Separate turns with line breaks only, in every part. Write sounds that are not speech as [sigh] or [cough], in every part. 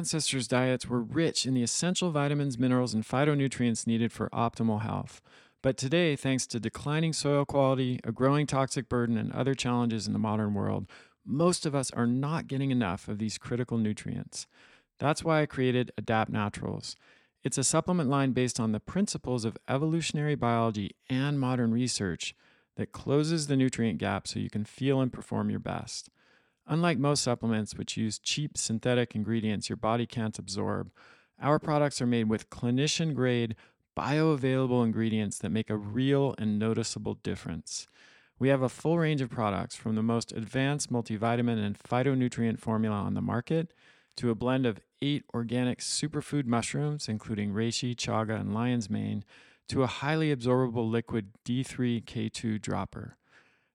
ancestors' diets were rich in the essential vitamins, minerals, and phytonutrients needed for optimal health. But today, thanks to declining soil quality, a growing toxic burden, and other challenges in the modern world, most of us are not getting enough of these critical nutrients. That's why I created Adapt Naturals. It's a supplement line based on the principles of evolutionary biology and modern research that closes the nutrient gap so you can feel and perform your best. Unlike most supplements, which use cheap synthetic ingredients your body can't absorb, our products are made with clinician grade, bioavailable ingredients that make a real and noticeable difference. We have a full range of products from the most advanced multivitamin and phytonutrient formula on the market to a blend of eight organic superfood mushrooms, including reishi, chaga, and lion's mane, to a highly absorbable liquid D3K2 dropper.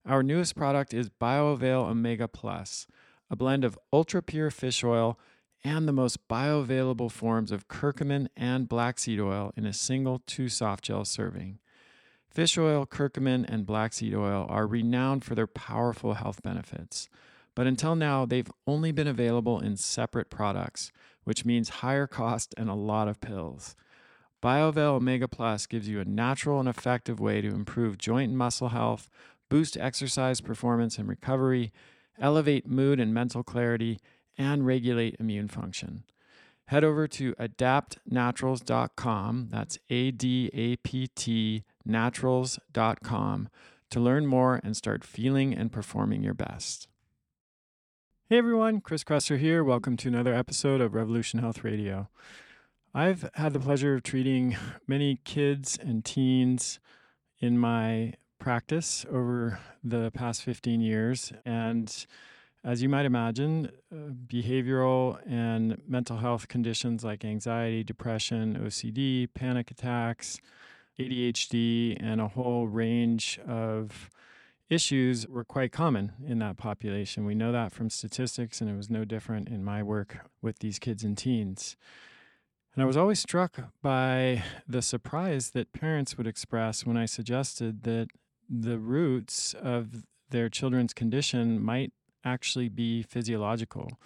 Our newest product is BioAvail Omega Plus, a blend of ultra pure fish oil and the most bioavailable forms of curcumin and black seed oil in a single two soft gel serving. Fish oil, curcumin, and black seed oil are renowned for their powerful health benefits. But until now, they've only been available in separate products, which means higher cost and a lot of pills. BioVail Omega Plus gives you a natural and effective way to improve joint and muscle health, boost exercise performance and recovery, elevate mood and mental clarity, and regulate immune function. Head over to adaptnaturals.com, that's A D A P T naturals.com, to learn more and start feeling and performing your best. Hey everyone, Chris Kresser here. Welcome to another episode of Revolution Health Radio. I've had the pleasure of treating many kids and teens in my practice over the past 15 years. And as you might imagine, uh, behavioral and mental health conditions like anxiety, depression, OCD, panic attacks, ADHD, and a whole range of issues were quite common in that population. We know that from statistics, and it was no different in my work with these kids and teens. And I was always struck by the surprise that parents would express when I suggested that the roots of their children's condition might actually be physiological.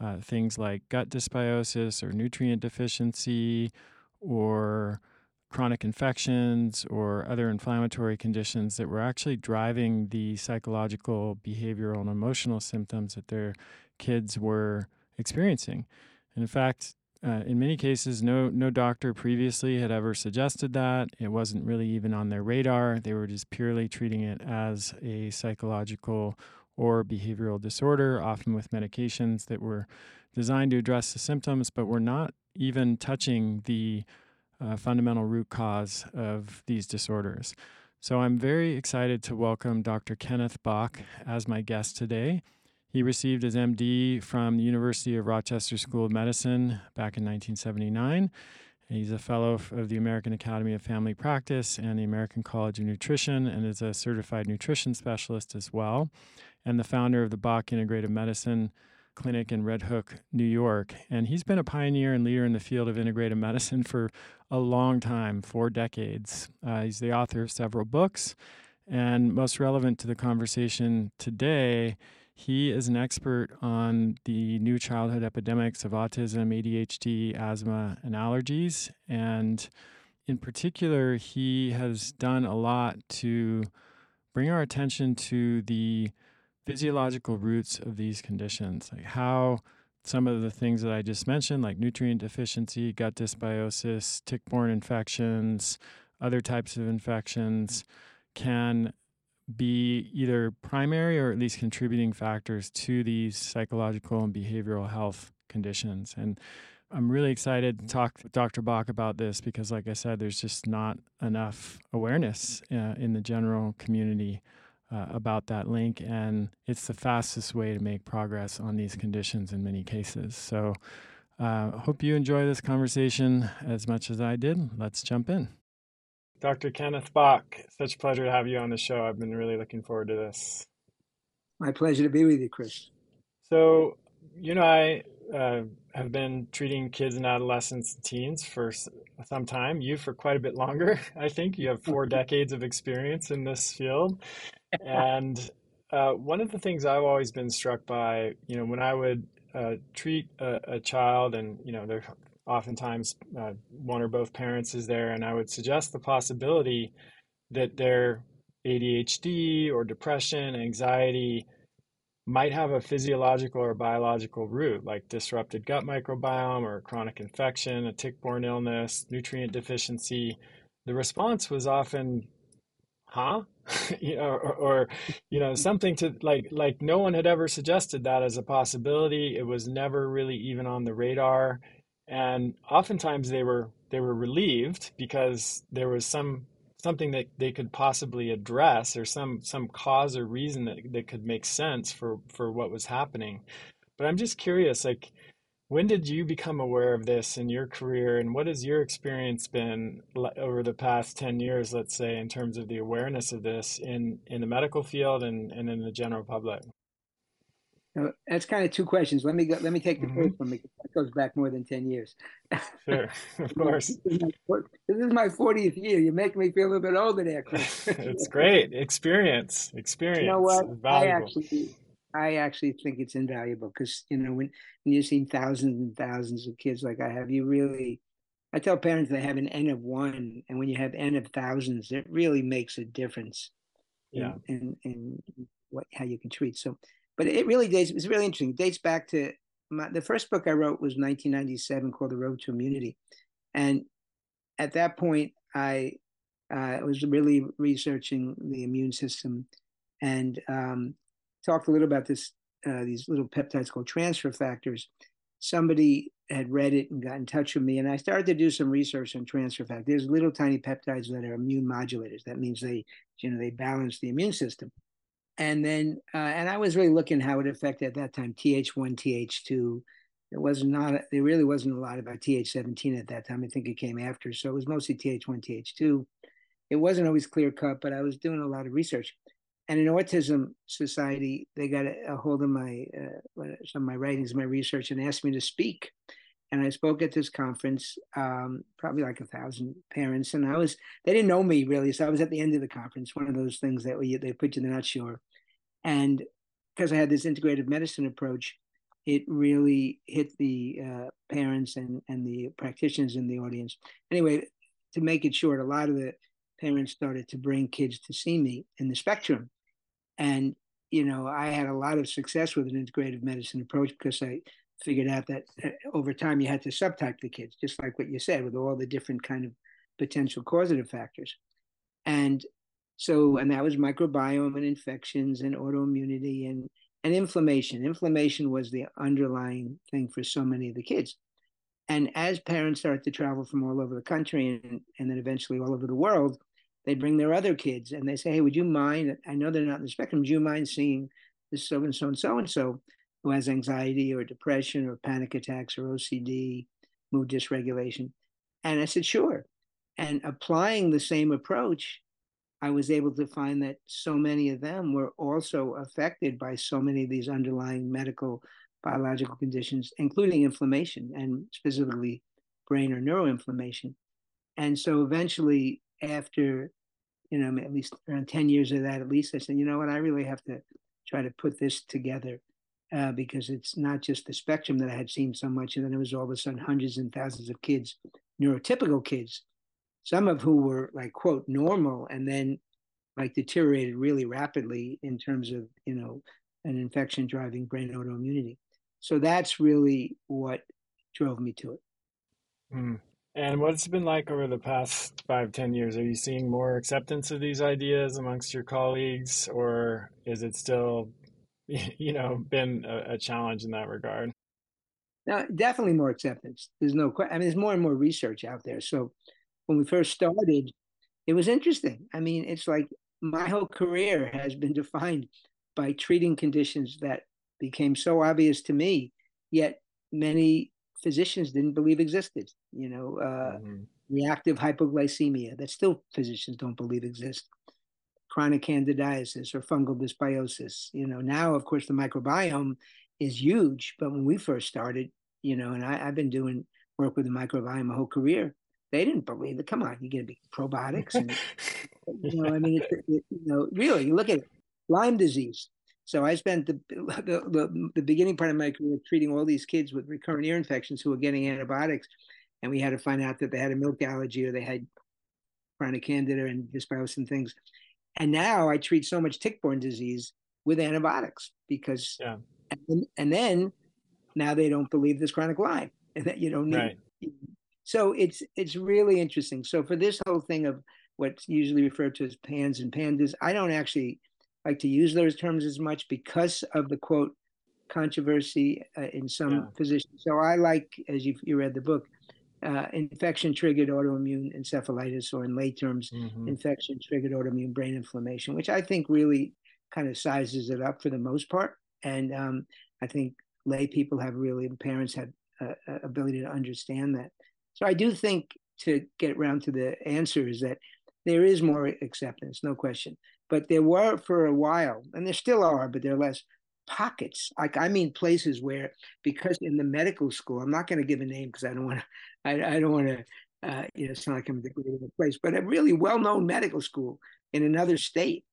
Uh, things like gut dysbiosis or nutrient deficiency or chronic infections or other inflammatory conditions that were actually driving the psychological, behavioral, and emotional symptoms that their kids were experiencing. And in fact, uh, in many cases, no no doctor previously had ever suggested that. It wasn't really even on their radar. They were just purely treating it as a psychological or behavioral disorder, often with medications that were designed to address the symptoms, but were not even touching the uh, fundamental root cause of these disorders. So I'm very excited to welcome Dr. Kenneth Bock as my guest today. He received his MD from the University of Rochester School of Medicine back in 1979. He's a fellow of the American Academy of Family Practice and the American College of Nutrition and is a certified nutrition specialist as well and the founder of the Bock Integrative Medicine Clinic in Red Hook, New York. And he's been a pioneer and leader in the field of integrative medicine for a long time, four decades. Uh, he's the author of several books. And most relevant to the conversation today, he is an expert on the new childhood epidemics of autism, ADHD, asthma, and allergies. And in particular, he has done a lot to bring our attention to the physiological roots of these conditions, like how some of the things that I just mentioned, like nutrient deficiency, gut dysbiosis, tick borne infections, other types of infections, can be either primary or at least contributing factors to these psychological and behavioral health conditions. And I'm really excited to talk with Dr. Bock about this because, like I said, there's just not enough awareness uh, in the general community uh, about that link, and it's the fastest way to make progress on these conditions in many cases. So, uh, hope you enjoy this conversation as much as I did. Let's jump in. Dr. Kenneth Bock, such a pleasure to have you on the show. I've been really looking forward to this.
My pleasure to be with you, Chris.
So, you know, I uh, have been treating kids and adolescents and teens for some time. You for quite a bit longer, [laughs] I think. You have four [laughs] decades of experience in this field [laughs] and uh, one of the things I've always been struck by, you know, when I would
uh, treat a, a, child, and you know, they're oftentimes uh, one or both parents is there, and I would suggest the possibility that their ADHD or depression, anxiety might have a physiological or biological root, like disrupted gut microbiome or chronic infection, a tick borne illness, nutrient deficiency. The response was often, huh? [laughs] you know, or, or, you know, something to like, like no one had ever suggested that as a possibility. It was never really even on the radar. And oftentimes they were, they were relieved because there was some something that they could possibly address or some some cause or reason that, that could make sense for for what was happening. But i'm just curious like when did you become aware of this in your career? And what has your experience been over the past 10 years let's say in terms of the awareness of this in in the medical field and, and in the general public
that's kind of two questions. Let me go, let me take the mm-hmm. first one because that goes back more than ten years. [laughs]
Sure, of course.
this, is my fortieth year. You make me feel a little bit older there, Chris. [laughs]
it's great experience. Experience.
You know what? I actually, I actually think it's invaluable because you know when when you've seen thousands and thousands of kids like I have, you really. I tell parents they have an n of one, and when you have n of thousands, it really makes a difference.
Yeah.
In in, in what how you can treat so but it really dates. It's really interesting. It dates back to my, the first book I wrote was 1997 called The Road to Immunity, and at that point I uh, was really researching the immune system and um, talked a little about this uh, these little peptides called transfer factors. Somebody had read it and got in touch with me, and I started to do some research on transfer factors. There's little tiny peptides that are immune modulators. That means they, you know, they balance the immune system and then uh, and I was really looking how it affected at that time TH1, TH2. It was not there really wasn't a lot about TH17 at that time. I think it came after, so it was mostly TH1, TH2. It wasn't always clear cut, but I was doing a lot of research. And in Autism Society, they got a, a hold of my uh, some of my writings, my research, and asked me to speak. And I spoke at this conference, um, probably like a thousand parents, and I was they didn't know me really, so I was at the end of the conference. One of those things that we, they put you, they're not sure. And because I had this integrative medicine approach, it really hit the uh, parents and, and the practitioners in the audience. Anyway, to make it short, a lot of the parents started to bring kids to see me in the spectrum. And, you know, I had a lot of success with an integrative medicine approach because I figured out that over time you had to subtype the kids, just like what you said, with all the different kind of potential causative factors. And so, and that was microbiome and infections and autoimmunity and, and inflammation. Inflammation was the underlying thing for so many of the kids. And as parents start to travel from all over the country and, and then eventually all over the world, they bring their other kids and they say, Hey, would you mind? I know they're not in the spectrum. Would you mind seeing this so and so and so and so who has anxiety or depression or panic attacks or OCD, mood dysregulation? And I said, Sure. And applying the same approach I was able to find that so many of them were also affected by so many of these underlying medical biological conditions, including inflammation and specifically brain or neuroinflammation. And so eventually, after you know, at least around 10 years of that, at least I said, you know what, I really have to try to put this together uh, because it's not just the spectrum that I had seen so much. And then it was all of a sudden hundreds and thousands of kids, neurotypical kids some of who were like quote normal and then like deteriorated really rapidly in terms of you know an infection driving brain autoimmunity so that's really what drove me to it
mm. and what's it been like over the past five ten years are you seeing more acceptance of these ideas amongst your colleagues or is it still [laughs] you know been a, a challenge in that regard
now definitely more acceptance there's no question i mean there's more and more research out there so when we first started, it was interesting. I mean, it's like my whole career has been [laughs] defined by treating conditions that became so obvious to me, yet many physicians didn't believe existed. You know, uh, mm-hmm. reactive hypoglycemia that still physicians don't believe exists. Chronic candidiasis or fungal dysbiosis. You know, now of course the microbiome is huge, but when we first started, you know, and I, I've been doing work with the microbiome my whole career they didn't believe it. Come on, you're going to be probiotics, and [laughs] you know, I mean, it, it, you know, really, you look at it, Lyme disease. So I spent the, the, the, the beginning part of my career treating all these kids with recurrent ear infections who were getting antibiotics. And we had to find out that they had a milk allergy or they had chronic candida and dysbiosis and things. And now I treat so much tick-borne disease with antibiotics because, yeah. and, and then now they don't believe this chronic Lyme [laughs] and that you don't need. Right. So it's it's really interesting. So for this whole thing of what's usually referred to as pans and pandas, I don't actually like to use those terms as much because of the quote controversy uh, in some yeah. physicians. So I like, as you you read the book, uh, infection triggered autoimmune encephalitis, or in lay terms, mm-hmm. infection triggered autoimmune brain inflammation, which I think really kind of sizes it up for the most part. And um, I think lay people have really, parents have uh, ability to understand that. So I do think to get around to the answer is that there is more acceptance, no question. But there were for a while, and there still are, but there are less pockets. Like I mean, places where because in the medical school, I'm not going to give a name because I don't want to. [laughs] I, I, don't want to. Uh, you know, sound like I'm degrading the place, but a really well-known medical school in another state,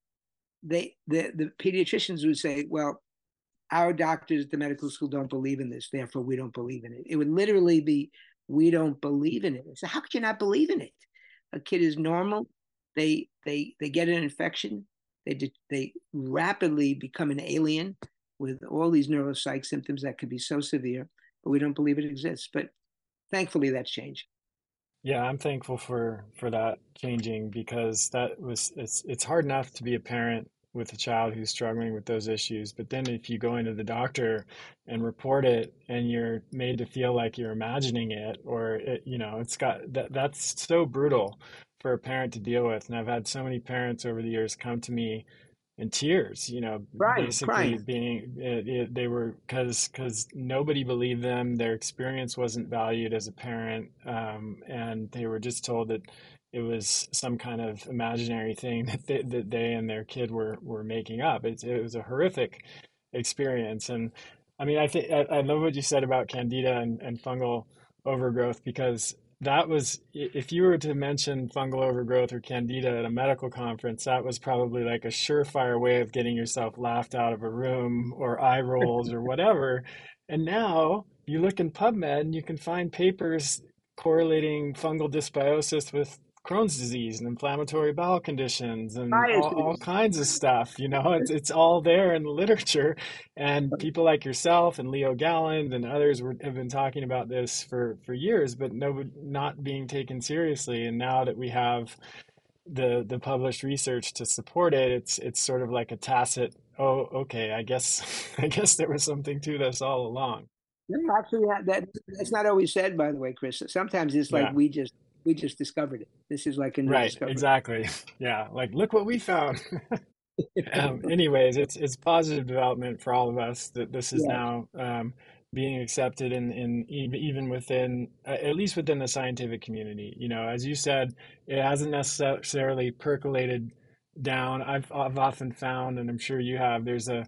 they the the pediatricians would say, well, our doctors at the medical school don't believe in this, therefore we don't believe in it. It would literally be, we don't believe in it. So how could you not believe in it? A kid is normal. They they they get an infection. They they rapidly become an alien with all these neuropsych symptoms that could be so severe, but we don't believe it exists. But thankfully, that's changed.
Yeah, I'm thankful for for that changing because that was it's it's hard enough to be a parent with a child who's struggling with those issues. But then if you go into the doctor and report it and you're made to feel like you're imagining it or it, you know, it's got that that's so brutal for a parent to deal with. And I've had so many parents over the years come to me in tears, you know,
right,
basically
right.
being it, it, they were because because nobody believed them, their experience wasn't valued as a parent, um, and they were just told that it was some kind of imaginary thing [laughs] that they, that they and their kid were were making up. It, it was a horrific experience, and I mean, I think I, I love what you said about candida and, and fungal overgrowth because that was if you were to mention fungal overgrowth or candida at a medical conference that was probably like a surefire way of getting yourself laughed out of a room or eye rolls or whatever. And now you look in pubmed and you can find papers correlating fungal dysbiosis with Crohn's disease and inflammatory bowel conditions and all, all, kinds of stuff. You know, it's it's all there in the literature, and people like yourself and Leo Galland and others were, have been talking about this for for years, but no, not being taken seriously. And now that we have the the published research to support it, it's it's sort of like a tacit. Oh, okay. I guess [laughs] I guess there was something to this all along.
Actually, that, that that's not always said. By the way, Chris. Sometimes it's like yeah. we just we just discovered it. This is like a new
right,
discovery.
exactly. [laughs] Yeah, like look what we found. [laughs] um, anyways, it's it's positive development for all of us that this is yeah. now um, being accepted in in even within uh, at least within the scientific community. You know, as you said, it hasn't necessarily percolated down. I've I've often found, and I'm sure you have, there's a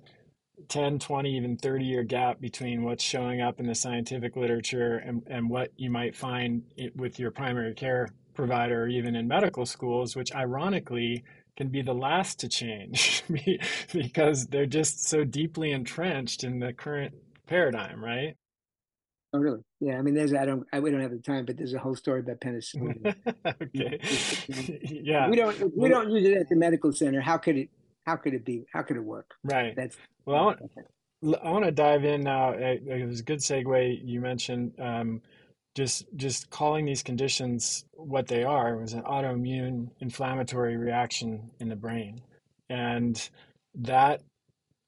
10, 20, even 30 year gap between what's showing up in the scientific literature and, and what you might find with your primary care provider or even in medical schools, which ironically can be the last to change [laughs] because they're just so deeply entrenched in the current paradigm, right?
Oh, really? Yeah. I mean, there's, I don't, I, we don't have the time, but there's a whole story about penicillin. [laughs]
okay. [laughs] yeah.
We don't, we don't use it at the medical center. How could it, how could it be? How could it work?
Right. That's well. I want, I want to dive in now. It was a good segue. You mentioned um, just just calling these conditions what they are it was an autoimmune inflammatory reaction in the brain, and that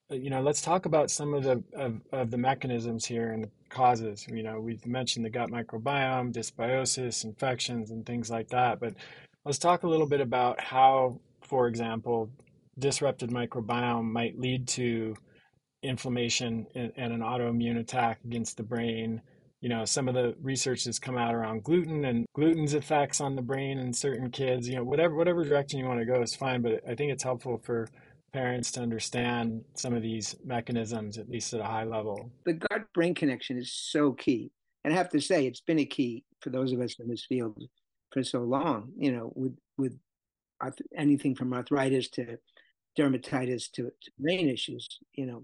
you know let's talk about some of the of, of the mechanisms here and the causes. You know, we've mentioned the gut microbiome, dysbiosis, infections, and things like that. But let's talk a little bit about how, for example, disrupted microbiome might lead to inflammation and, and, an autoimmune attack against the brain. You know, some of the research has come out around gluten and gluten's effects on the brain in certain kids. You know, whatever whatever direction you want to go is fine, but I think it's helpful for parents to understand some of these mechanisms at least at a high level.
The gut brain connection is so key. And I have to say it's been a key for those of us in this field for so long, you know, with with anything from arthritis to dermatitis to, to brain issues. You know,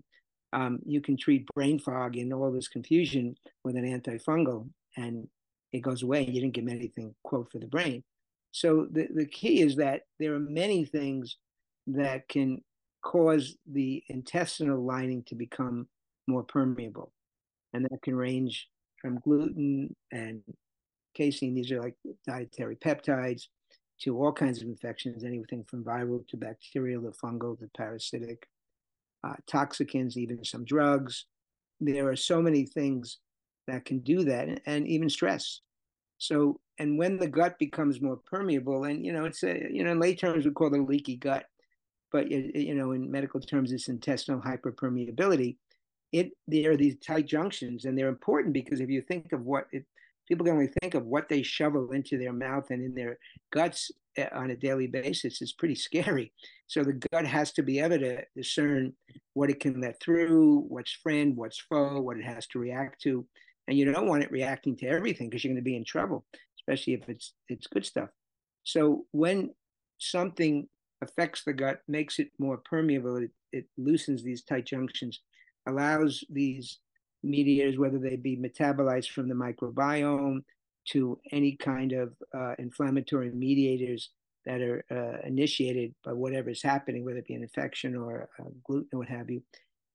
um, you can treat brain fog and all this confusion with an antifungal, and it goes away. You didn't give them anything, quote, for the brain. So the, the key is that there are many things that can cause the intestinal lining to become more permeable. And that can range from gluten and casein, these are like dietary peptides, to all kinds of infections, anything from viral to bacterial to fungal to parasitic, uh, toxicants, even some drugs. There are so many things that can do that, and even stress. So, and when the gut becomes more permeable, and you know, it's a, you know, in lay terms we call it a leaky gut, but you know, in medical terms, it's intestinal hyperpermeability. It there are these tight junctions, and they're important because if you think of what it, people can only think of what they shovel into their mouth and in their guts eh, on a daily basis is pretty scary. So the gut has to be able to discern what it can let through, what's friend, what's foe, what it has to react to. And you don't want it reacting to everything because you're going to be in trouble, especially if it's it's good stuff. So when something affects the gut, makes it more permeable, it, it loosens these tight junctions, allows these mediators, whether they be metabolized from the microbiome to any kind of uh, inflammatory mediators that are uh, initiated by whatever is happening, whether it be an infection or gluten or what have you.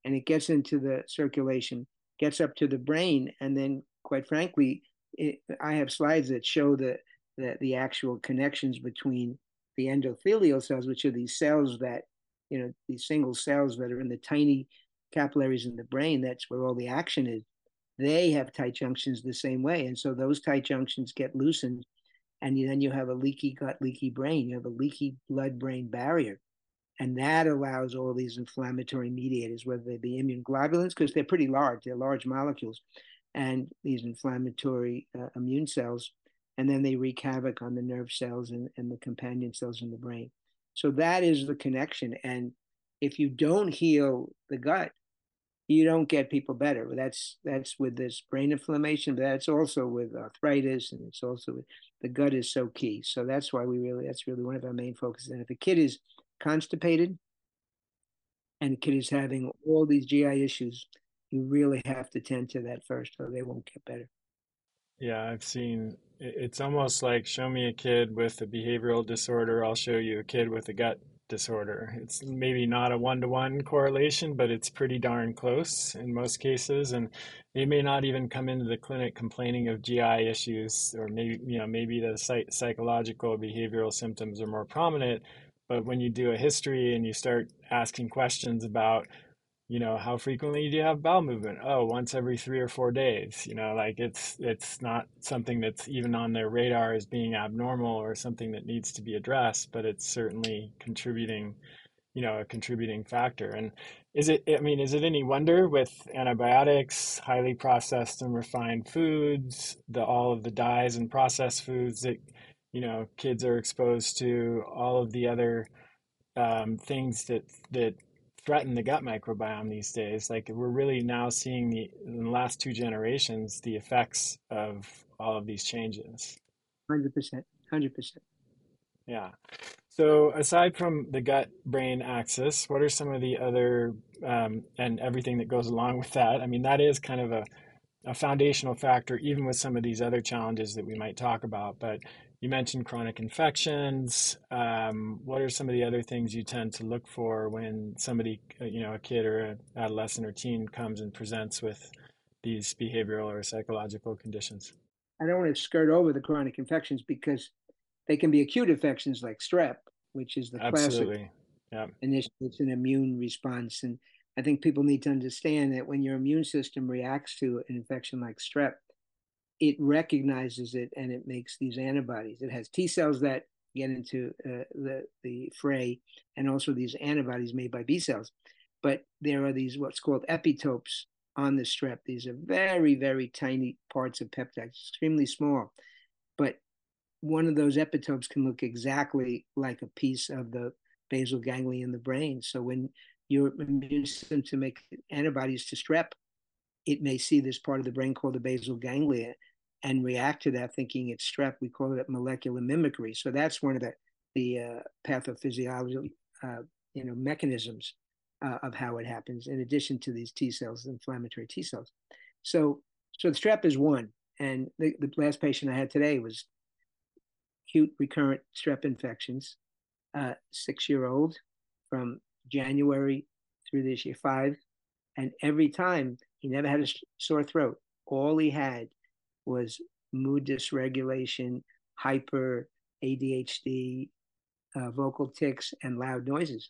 And it gets into the circulation, gets up to the brain, and then, quite frankly, it, I have slides that show the, the the actual connections between the endothelial cells, which are these cells that, you know, these single cells that are in the tiny capillaries in the brain, that's where all the action is, they have tight junctions the same way. And so those tight junctions get loosened. And then you have a leaky gut, leaky brain. You have a leaky blood brain barrier. And that allows all these inflammatory mediators, whether they be immune globulins, because they're pretty large, they're large molecules, and these inflammatory uh, immune cells. And then they wreak havoc on the nerve cells and, and the companion cells in the brain. So that is the connection. And if you don't heal the gut, you don't get people better. That's that's with this brain inflammation, but that's also with arthritis, and it's also with, the gut is so key. So that's why we really that's really one of our main focuses. And if a kid is constipated, and the kid is having all these GI issues, you really have to tend to that first, or they won't get better.
Yeah, I've seen. It's almost like show me a kid with a behavioral disorder, I'll show you a kid with a gut disorder. It's maybe not a one to one correlation, but it's pretty darn close in most cases. And they may not even come into the clinic complaining of GI issues, or maybe you know maybe the psych- psychological behavioral symptoms are more prominent. But when you do a history and you start asking questions about you know how frequently do you have bowel movement? Oh once every three or four days you know like it's it's not something that's even on their radar as being abnormal or something that needs to be addressed but it's certainly contributing you know a contributing factor. And is it i mean is it any wonder with antibiotics highly processed and refined foods the all of the dyes and processed foods that you know kids are exposed to all of the other um, things that that threaten the gut microbiome these days. Like we're really now seeing the in the last two generations the effects of all of these changes.
Hundred percent, hundred percent.
Yeah. So aside from the gut brain axis, what are some of the other um, and everything that goes along with that? I mean, that is kind of a a foundational factor, even with some of these other challenges that we might talk about. But you mentioned chronic infections. Um, what are some of the other things you tend to look for when somebody, uh, you know, a kid or an adolescent or teen comes and presents with these behavioral or psychological conditions?
I don't want to skirt over the chronic infections because they can be acute infections like strep, which is the
Absolutely.
classic. Yeah. it's an immune response. And I think people need to understand that when your immune system reacts to an infection like strep, it recognizes it and it makes these antibodies. It has T cells that get into uh, the the fray, and also these antibodies made by B cells. But there are these what's called epitopes on the strep. These are very very tiny parts of peptides, extremely small, but one of those epitopes can look exactly like a piece of the basal ganglia in the brain. So when your immune system to make antibodies to strep, it may see this part of the brain called the basal ganglia and react to that thinking it's strep. We call it molecular mimicry. So that's one of the, the uh, pathophysiology uh, you know mechanisms uh, of how it happens in addition to these T cells, inflammatory T cells. So so the strep is one, and the, the last patient I had today was acute recurrent strep infections, uh, six year old from January through this year five, and every time he never had a sore throat. All he had was mood dysregulation, hyper, ADHD, uh, vocal tics, and loud noises.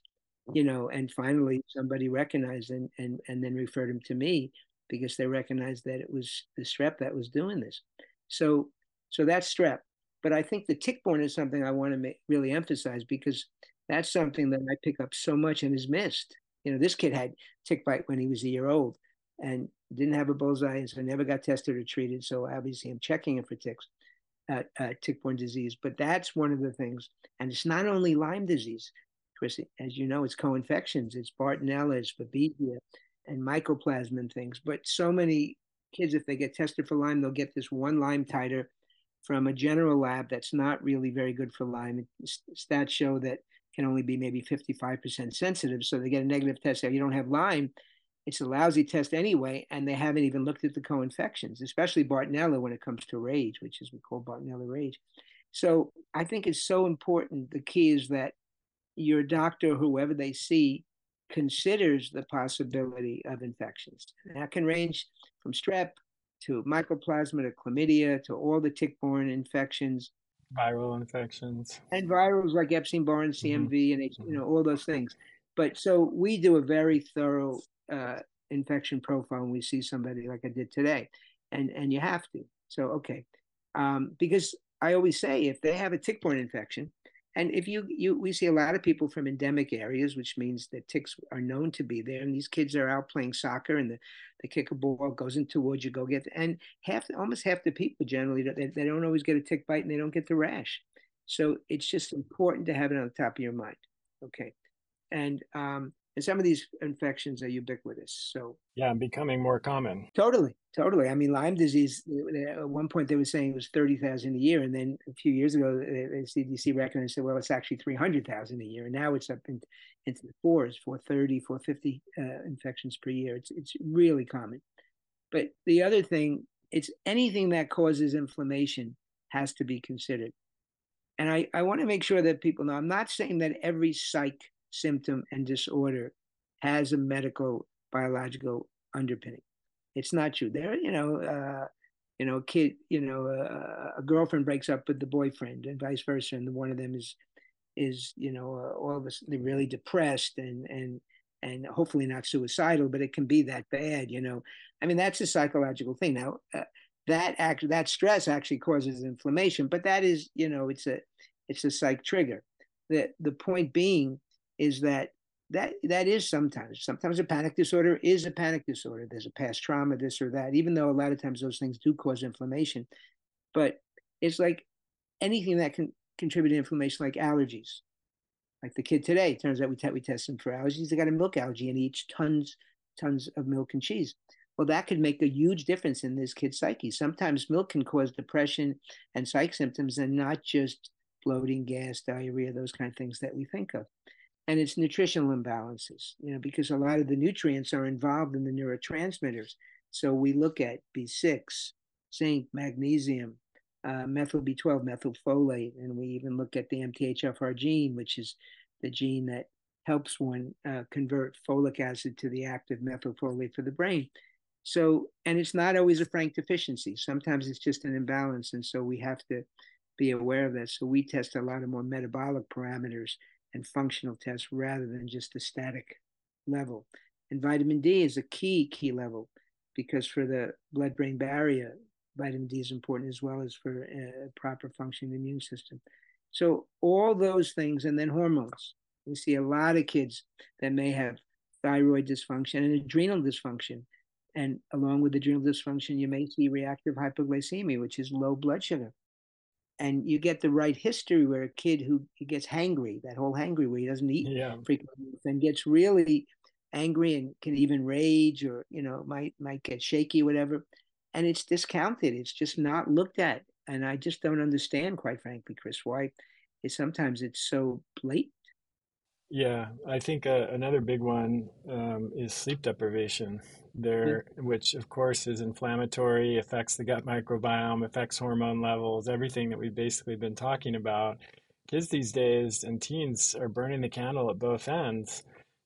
You know, and finally somebody recognized and and and then referred him to me because they recognized that it was the strep that was doing this. So so that's strep. But I think the tick-borne is something I want to make, really emphasize because that's something that I pick up so much and is missed. You know, this kid had tick bite when he was a year old and didn't have a bullseye, and so never got tested or treated. So obviously, I'm checking him for ticks, uh, uh, tick-borne disease. But that's one of the things, and it's not only Lyme disease, Chris. As you know, it's co-infections. It's Bartonella, it's Babesia, and mycoplasma and things. But so many kids, if they get tested for Lyme, they'll get this one Lyme titer from a general lab that's not really very good for Lyme. Stats show that can only be maybe 55% sensitive. So they get a negative test. If you don't have Lyme, it's a lousy test anyway, and they haven't even looked at the co-infections, especially Bartonella when it comes to rage, which is we call Bartonella rage. So I think it's so important. The key is that your doctor, whoever they see, considers the possibility of infections. And that can range from strep to mycoplasma to chlamydia to all the tick-borne infections,
viral infections,
and virals like Epstein-Barr and CMV, mm-hmm. and you know all those things. But so we do a very thorough uh, infection profile when we see somebody like I did today, and and you have to. So okay, um, because I always say if they have a tick-borne infection, and if you you we see a lot of people from endemic areas, which means that ticks are known to be there, and these kids are out playing soccer, and the, they kick a ball goes into woods, you go get, and half almost half the people generally they, they don't always get a tick bite and they don't get the rash, so it's just important to have it on the top of your mind. Okay, and um, and some of these infections are ubiquitous. So
yeah, becoming more common.
Totally, totally. I mean, Lyme disease. Uh, at one point, they were saying it was thirty thousand a year, and then a few years ago, uh, uh, the CDC recognized said, well, it's actually three hundred thousand a year, and now it's up in, into the fours, 430, 450 uh, infections per year. It's it's really common. But the other thing, it's anything that causes inflammation has to be considered. And I, I want to make sure that people know I'm not saying that every psych symptom and disorder has a medical biological underpinning. It's not true. There, you know, uh, you know, a kid, you know, uh, a girlfriend breaks up with the boyfriend, and vice versa, and one of them is, is you know, uh, all of us they're really depressed and and and hopefully not suicidal, but it can be that bad, you know. I mean, that's a psychological thing. Now, uh, that act that stress actually causes inflammation, but that is, you know, it's a it's a psych trigger. The the point being is that that that is sometimes sometimes a panic disorder is a panic disorder. There's a past trauma this or that even though a lot of times those things do cause inflammation. But it's like anything that can contribute to inflammation like allergies. Like the kid today turns out we, te- we test him for allergies they got a milk allergy and he eats tons tons of milk and cheese. Well that could make a huge difference in this kid's psyche. Sometimes milk can cause depression and psych symptoms and not just bloating gas diarrhea those kind of things that we think of and it's nutritional imbalances, you know, because a lot of the nutrients are involved in the neurotransmitters. So we look at B6, zinc, magnesium, uh, methyl B12, methylfolate, and we even look at the MTHFR gene, which is the gene that helps one uh, convert folic acid to the active methylfolate for the brain. So, and it's not always a frank deficiency. Sometimes it's just an imbalance. And so we have to be aware of that. So we test a lot of more metabolic parameters and functional tests rather than just a static level. And vitamin D is a key, key level because for the blood brain barrier, vitamin D is important as well as for a proper functioning immune system. So, all those things, and then hormones. We see a lot of kids that may have thyroid dysfunction and adrenal dysfunction. And along with adrenal dysfunction, you may see reactive hypoglycemia, which is low blood sugar and you get the right history where a kid who gets hangry, that whole hangry where he doesn't eat yeah. frequently, and gets really angry and can even rage or you know might might get shaky, whatever, and it's discounted. It's just not looked at, and I just don't understand, quite frankly, Chris, why. Is sometimes it's so blatant.
Yeah, I think uh, another big one um, is sleep deprivation there, which of course is inflammatory, affects the gut microbiome, affects hormone levels, everything that we've basically been talking about. Kids these days and teens are burning the candle at both ends,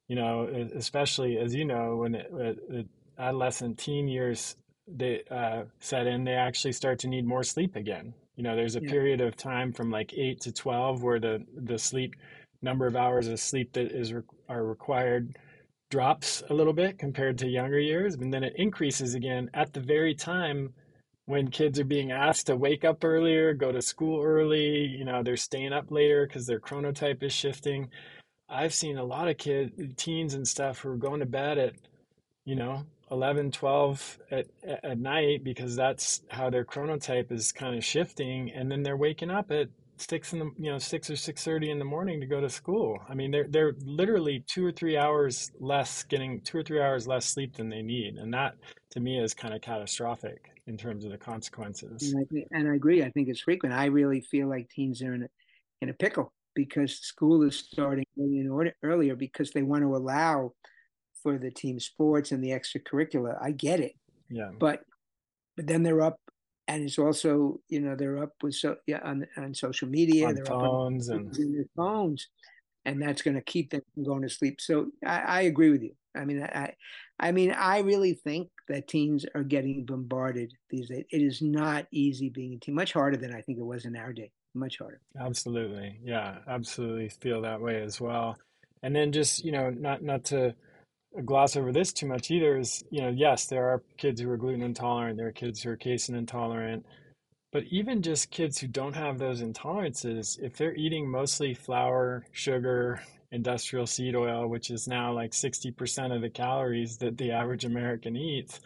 you know, especially as you know, when it, uh, adolescent teen years they uh, set in, they actually start to need more sleep again. You know, there's a
Yeah.
period of time from like eight to 12 where the, the sleep number of hours of sleep that is re- are required drops a little bit compared to younger years, and then it increases again at the very time when kids are being asked to wake up earlier, go to school early, you know, they're staying up later because their chronotype is shifting. I've seen a lot of kids, teens and stuff who are going to bed at, you know, 11, 12 at, at night because that's how their chronotype is kind of shifting. And then they're waking up at six in the, you know, six or 6.30 in the morning to go to school. I mean, they're, they're literally two or three hours less getting two or three hours less sleep than they need. And that to me is kind of catastrophic in terms of the consequences.
And I, and I agree. I think it's frequent. I really feel like teens are in a, in a pickle because school is starting in order, earlier because they want to allow for the team sports and the extracurricular. I get it,
Yeah.
but but then they're up, and it's also you know they're up with so yeah on on social media.
On
they're up on
phones and
their phones, and that's going to keep them from going to sleep. So I, I agree with you. I mean, I, I mean, I really think that teens are getting bombarded these days. It is not easy being a teen. Much harder than I think it was in our day. Much harder.
Absolutely. Yeah, absolutely feel that way as well. And then just, you know, not not to gloss over this too much either is, you know, yes, there are kids who are gluten intolerant, there are kids who are casein intolerant, but even just kids who don't have those intolerances, if they're eating mostly flour, sugar, industrial seed oil, which is now like 60% of the calories that the average American eats,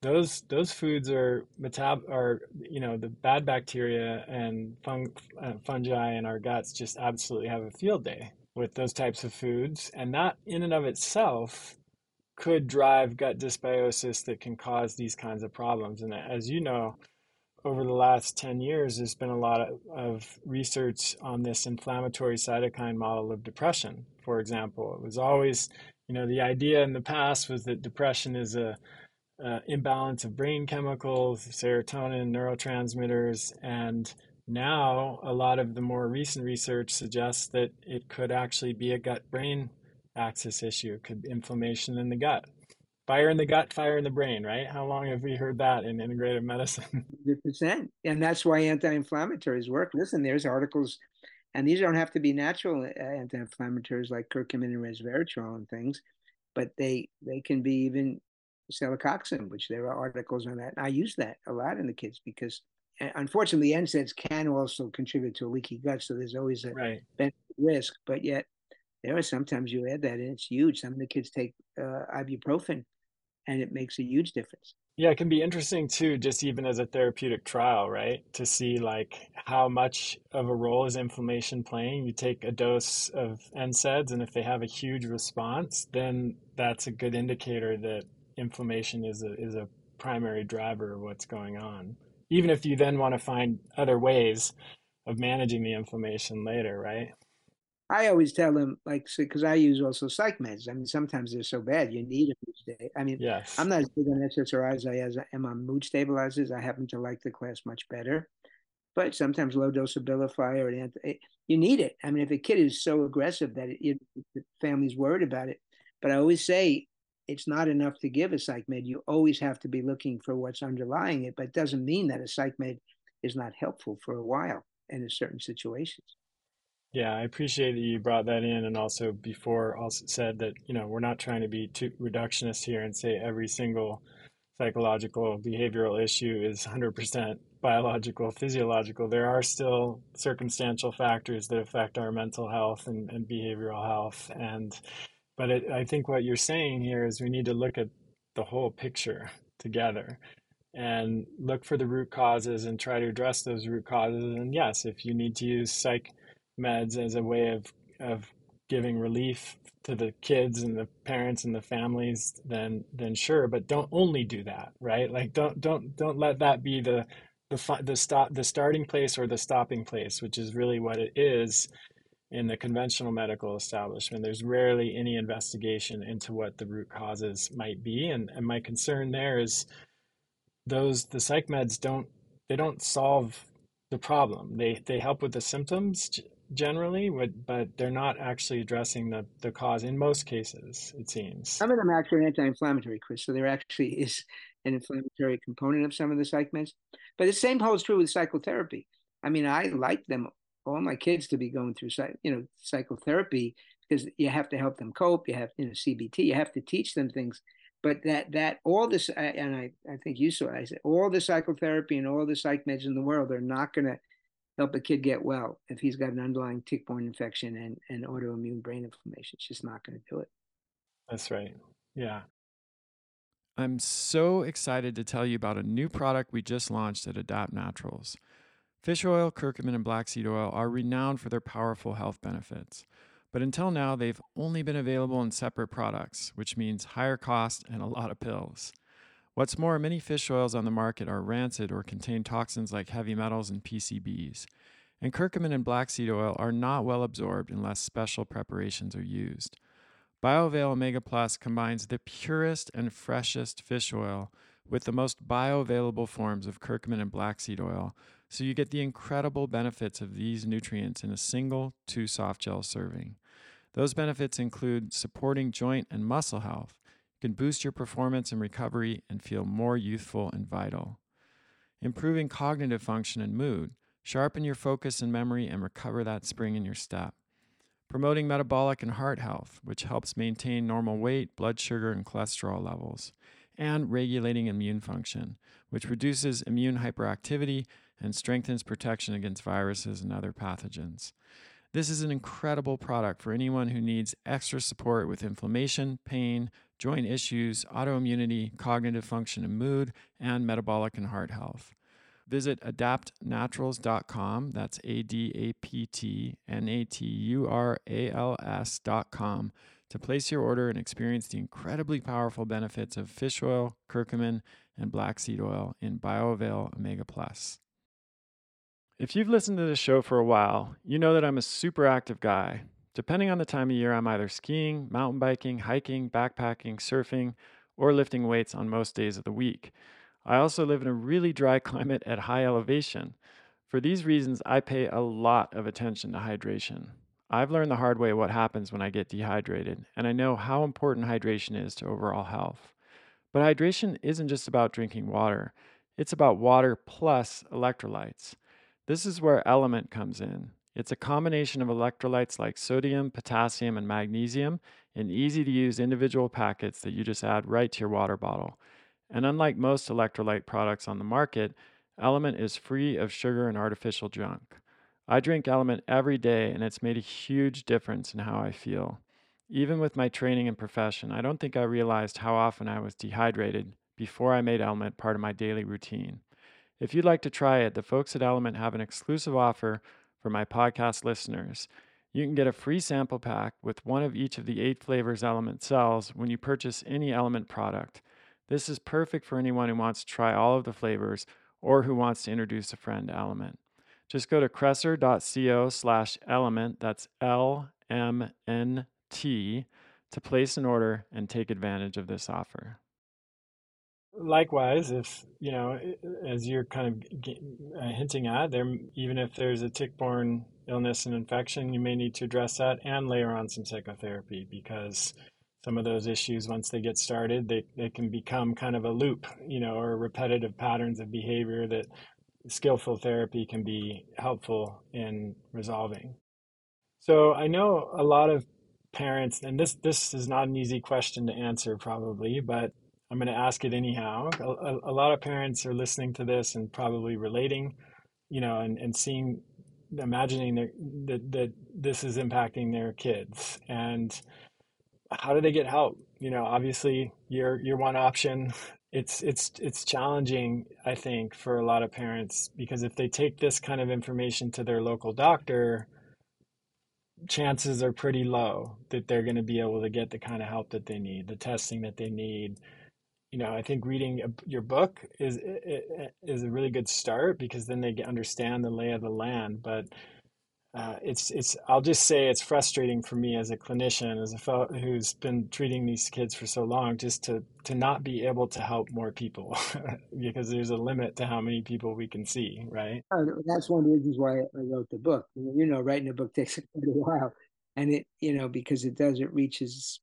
those those foods are metab are you know the bad bacteria and fung, uh, fungi in our guts just absolutely have a field day with those types of foods and that in and of itself could drive gut dysbiosis that can cause these kinds of problems. And as you know over the last 10 years there's been a lot of, of research on this inflammatory cytokine model of depression for example. It was always you know the idea in the past was that depression is a uh, imbalance of brain chemicals, serotonin, neurotransmitters, and now a lot of the more recent research suggests that it could actually be a gut-brain axis issue. It could be inflammation in the gut. Fire in the gut, fire in the brain, right? How long have we heard that in integrative medicine? [laughs]
100%. And that's why anti-inflammatories work. Listen, there's articles, and these don't have to be natural uh, anti-inflammatories like curcumin and resveratrol and things, but they they can be even celecoxib, which there are articles on that. And I use that a lot in the kids because unfortunately NSAIDs can also contribute to a leaky gut. So there's always a
Right.
risk, but yet there are sometimes you add that and it's huge. Some of the kids take uh, ibuprofen and it makes a huge difference.
Yeah, it can be interesting too, just even as a therapeutic trial, right? To see like how much of a role is inflammation playing. You take a dose of NSAIDs, and if they have a huge response, then that's a good indicator that inflammation is a is a primary driver of what's going on. Even if you then want to find other ways of managing the inflammation later, right?
I always tell them, like, because I use also psych meds. I mean, sometimes they're so bad you need them each day. I mean,
Yes.
I'm not as big on SSRIs as I am on mood stabilizers. I happen to like the class much better, but sometimes low dose Abilify or an anti, eh, you need it. I mean, if a kid is so aggressive that it, it, the family's worried about it, but I always say it's not enough to give a psych med. You always have to be looking for what's underlying it, but it doesn't mean that a psych med is not helpful for a while and in certain situations.
Yeah, I appreciate that you brought that in and also before also said that, you know, we're not trying to be too reductionist here and say every single psychological behavioral issue is 100% biological, physiological. There are still circumstantial factors that affect our mental health and, and behavioral health. And, but it, I think what you're saying here is we need to look at the whole picture together and look for the root causes and try to address those root causes. And yes, if you need to use psych meds as a way of of giving relief to the kids and the parents and the families then then sure. But don't only do that right? Like don't don't don't let that be the the the stop the starting place or the stopping place which is really what it is
in the conventional medical establishment. There's rarely any investigation into what the root causes might be. And, and my concern there is those the psych meds don't they don't solve the problem. They they help with the symptoms generally, but but they're not actually addressing the, the cause in most cases, it seems.
Some of them are actually anti-inflammatory, Chris. So there actually is an inflammatory component of some of the psych meds. But the same holds true with psychotherapy. I mean, I like them, all my kids to be going through, you know, psychotherapy because you have to help them cope. You have, you know, CBT. You have to teach them things. But that that all this, and I, I think you saw, I said all the psychotherapy and all the psych meds in the world are not going to help a kid get well if he's got an underlying tick-borne infection and, and autoimmune brain inflammation. It's just not going to do it.
That's right. Yeah. I'm so excited to tell you about a new product we just launched at Adapt Naturals. Fish oil, curcumin, and black seed oil are renowned for their powerful health benefits. But until now, they've only been available in separate products, which means higher cost and a lot of pills. What's more, many fish oils on the market are rancid or contain toxins like heavy metals and PCBs. And curcumin and black seed oil are not well absorbed unless special preparations are used. BioAvail Omega Plus combines the purest and freshest fish oil with the most bioavailable forms of curcumin and black seed oil, so you get the incredible benefits of these nutrients in a single two soft gel serving. Those benefits include supporting joint and muscle health, can boost your performance and recovery and feel more youthful and vital. Improving cognitive function and mood, sharpen your focus and memory, and recover that spring in your step. Promoting metabolic and heart health, which helps maintain normal weight, blood sugar, and cholesterol levels. And regulating immune function, which reduces immune hyperactivity and strengthens protection against viruses and other pathogens. This is an incredible product for anyone who needs extra support with inflammation, pain, joint issues, autoimmunity, cognitive function and mood, and metabolic and heart health. Visit adaptnaturals.com, that's A D A P T N A T U R A L S.com, to place your order and experience the incredibly powerful benefits of fish oil, curcumin, and black seed oil in BioAvail Omega Plus. If you've listened to this show for a while, you know that I'm a super active guy. Depending on the time of year, I'm either skiing, mountain biking, hiking, backpacking, surfing, or lifting weights on most days of the week. I also live in a really dry [laughs] climate at high elevation. For these reasons, I pay a lot of attention to hydration. I've learned the hard way what happens when I get dehydrated, and I know how important hydration is to overall health. But hydration isn't just about drinking water, it's about water plus electrolytes. This is where Element comes in. It's a combination of electrolytes like sodium, potassium, and magnesium in easy to use individual packets that you just add right to your water bottle. And unlike most electrolyte products on the market, Element is free of sugar and artificial junk. I drink Element every day, and it's made a huge difference in how I feel. Even with my training and profession, I don't think I realized how often I was dehydrated before I made Element part of my daily routine. If you'd like to try it, the folks at Element have an exclusive offer for my podcast listeners. You can get a free sample pack with one of each of the eight flavors Element sells when you purchase any Element product. This is perfect for anyone who wants to try all of the flavors or who wants to introduce a friend to Element. Just go to kresser.co slash element, that's L M N T, to place an order and take advantage of this offer likewise, if you know, as you're kind of uh, hinting at, there, even if there's a tick-borne illness and infection, you may need to address that and layer on some psychotherapy because some of those issues, once they get started, they, they can become kind of a loop, you know, or repetitive patterns of behavior that skillful therapy can be helpful in resolving. So I know a lot of parents, and this this is not an easy question to answer probably, but I'm going to ask it anyhow. A, a, a, lot of parents are listening to this and probably relating, you know, and, and seeing, imagining that, that, this is impacting their kids. And how do they get help? You know, obviously you're, you're one option. It's, it's, it's challenging, I think, for a lot of parents because if they take this kind of information to their local doctor, chances are pretty low that they're going to be able to get the kind of help that they need, the testing that they need, you know, I think reading your book is is a really good start because then they understand the lay of the land. But
uh, it's it's I'll just say it's frustrating for me as a clinician, as a fellow who's been treating these kids for so long, just to to not be able to help more people [laughs] because there's a limit to how many people we can see, right?
Uh, that's one of the reasons why I wrote the book. You know, writing a book takes [laughs] quite a while, and it you know because it does it reaches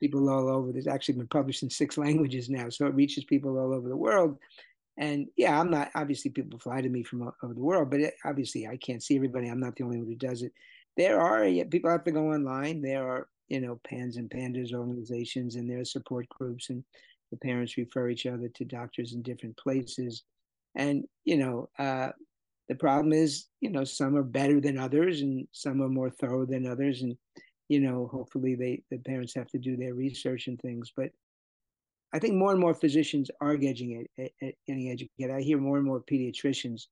people all over. There's actually been published in six [laughs] languages now, so it reaches people all over the world. And yeah, I'm not obviously people fly to me from all over the world, but it, obviously I can't see everybody. I'm not the only one who does it. There are yeah, people have to go online. There are you know PANS and PANDAS organizations, and there are support groups, and the parents refer each other to doctors in different places. And you know, uh, the problem is, you know, some are better than others, and some are more thorough than others, and you know, hopefully they the parents have to do their research and things. But I think more and more physicians are getting it, getting educated. I hear more and more pediatricians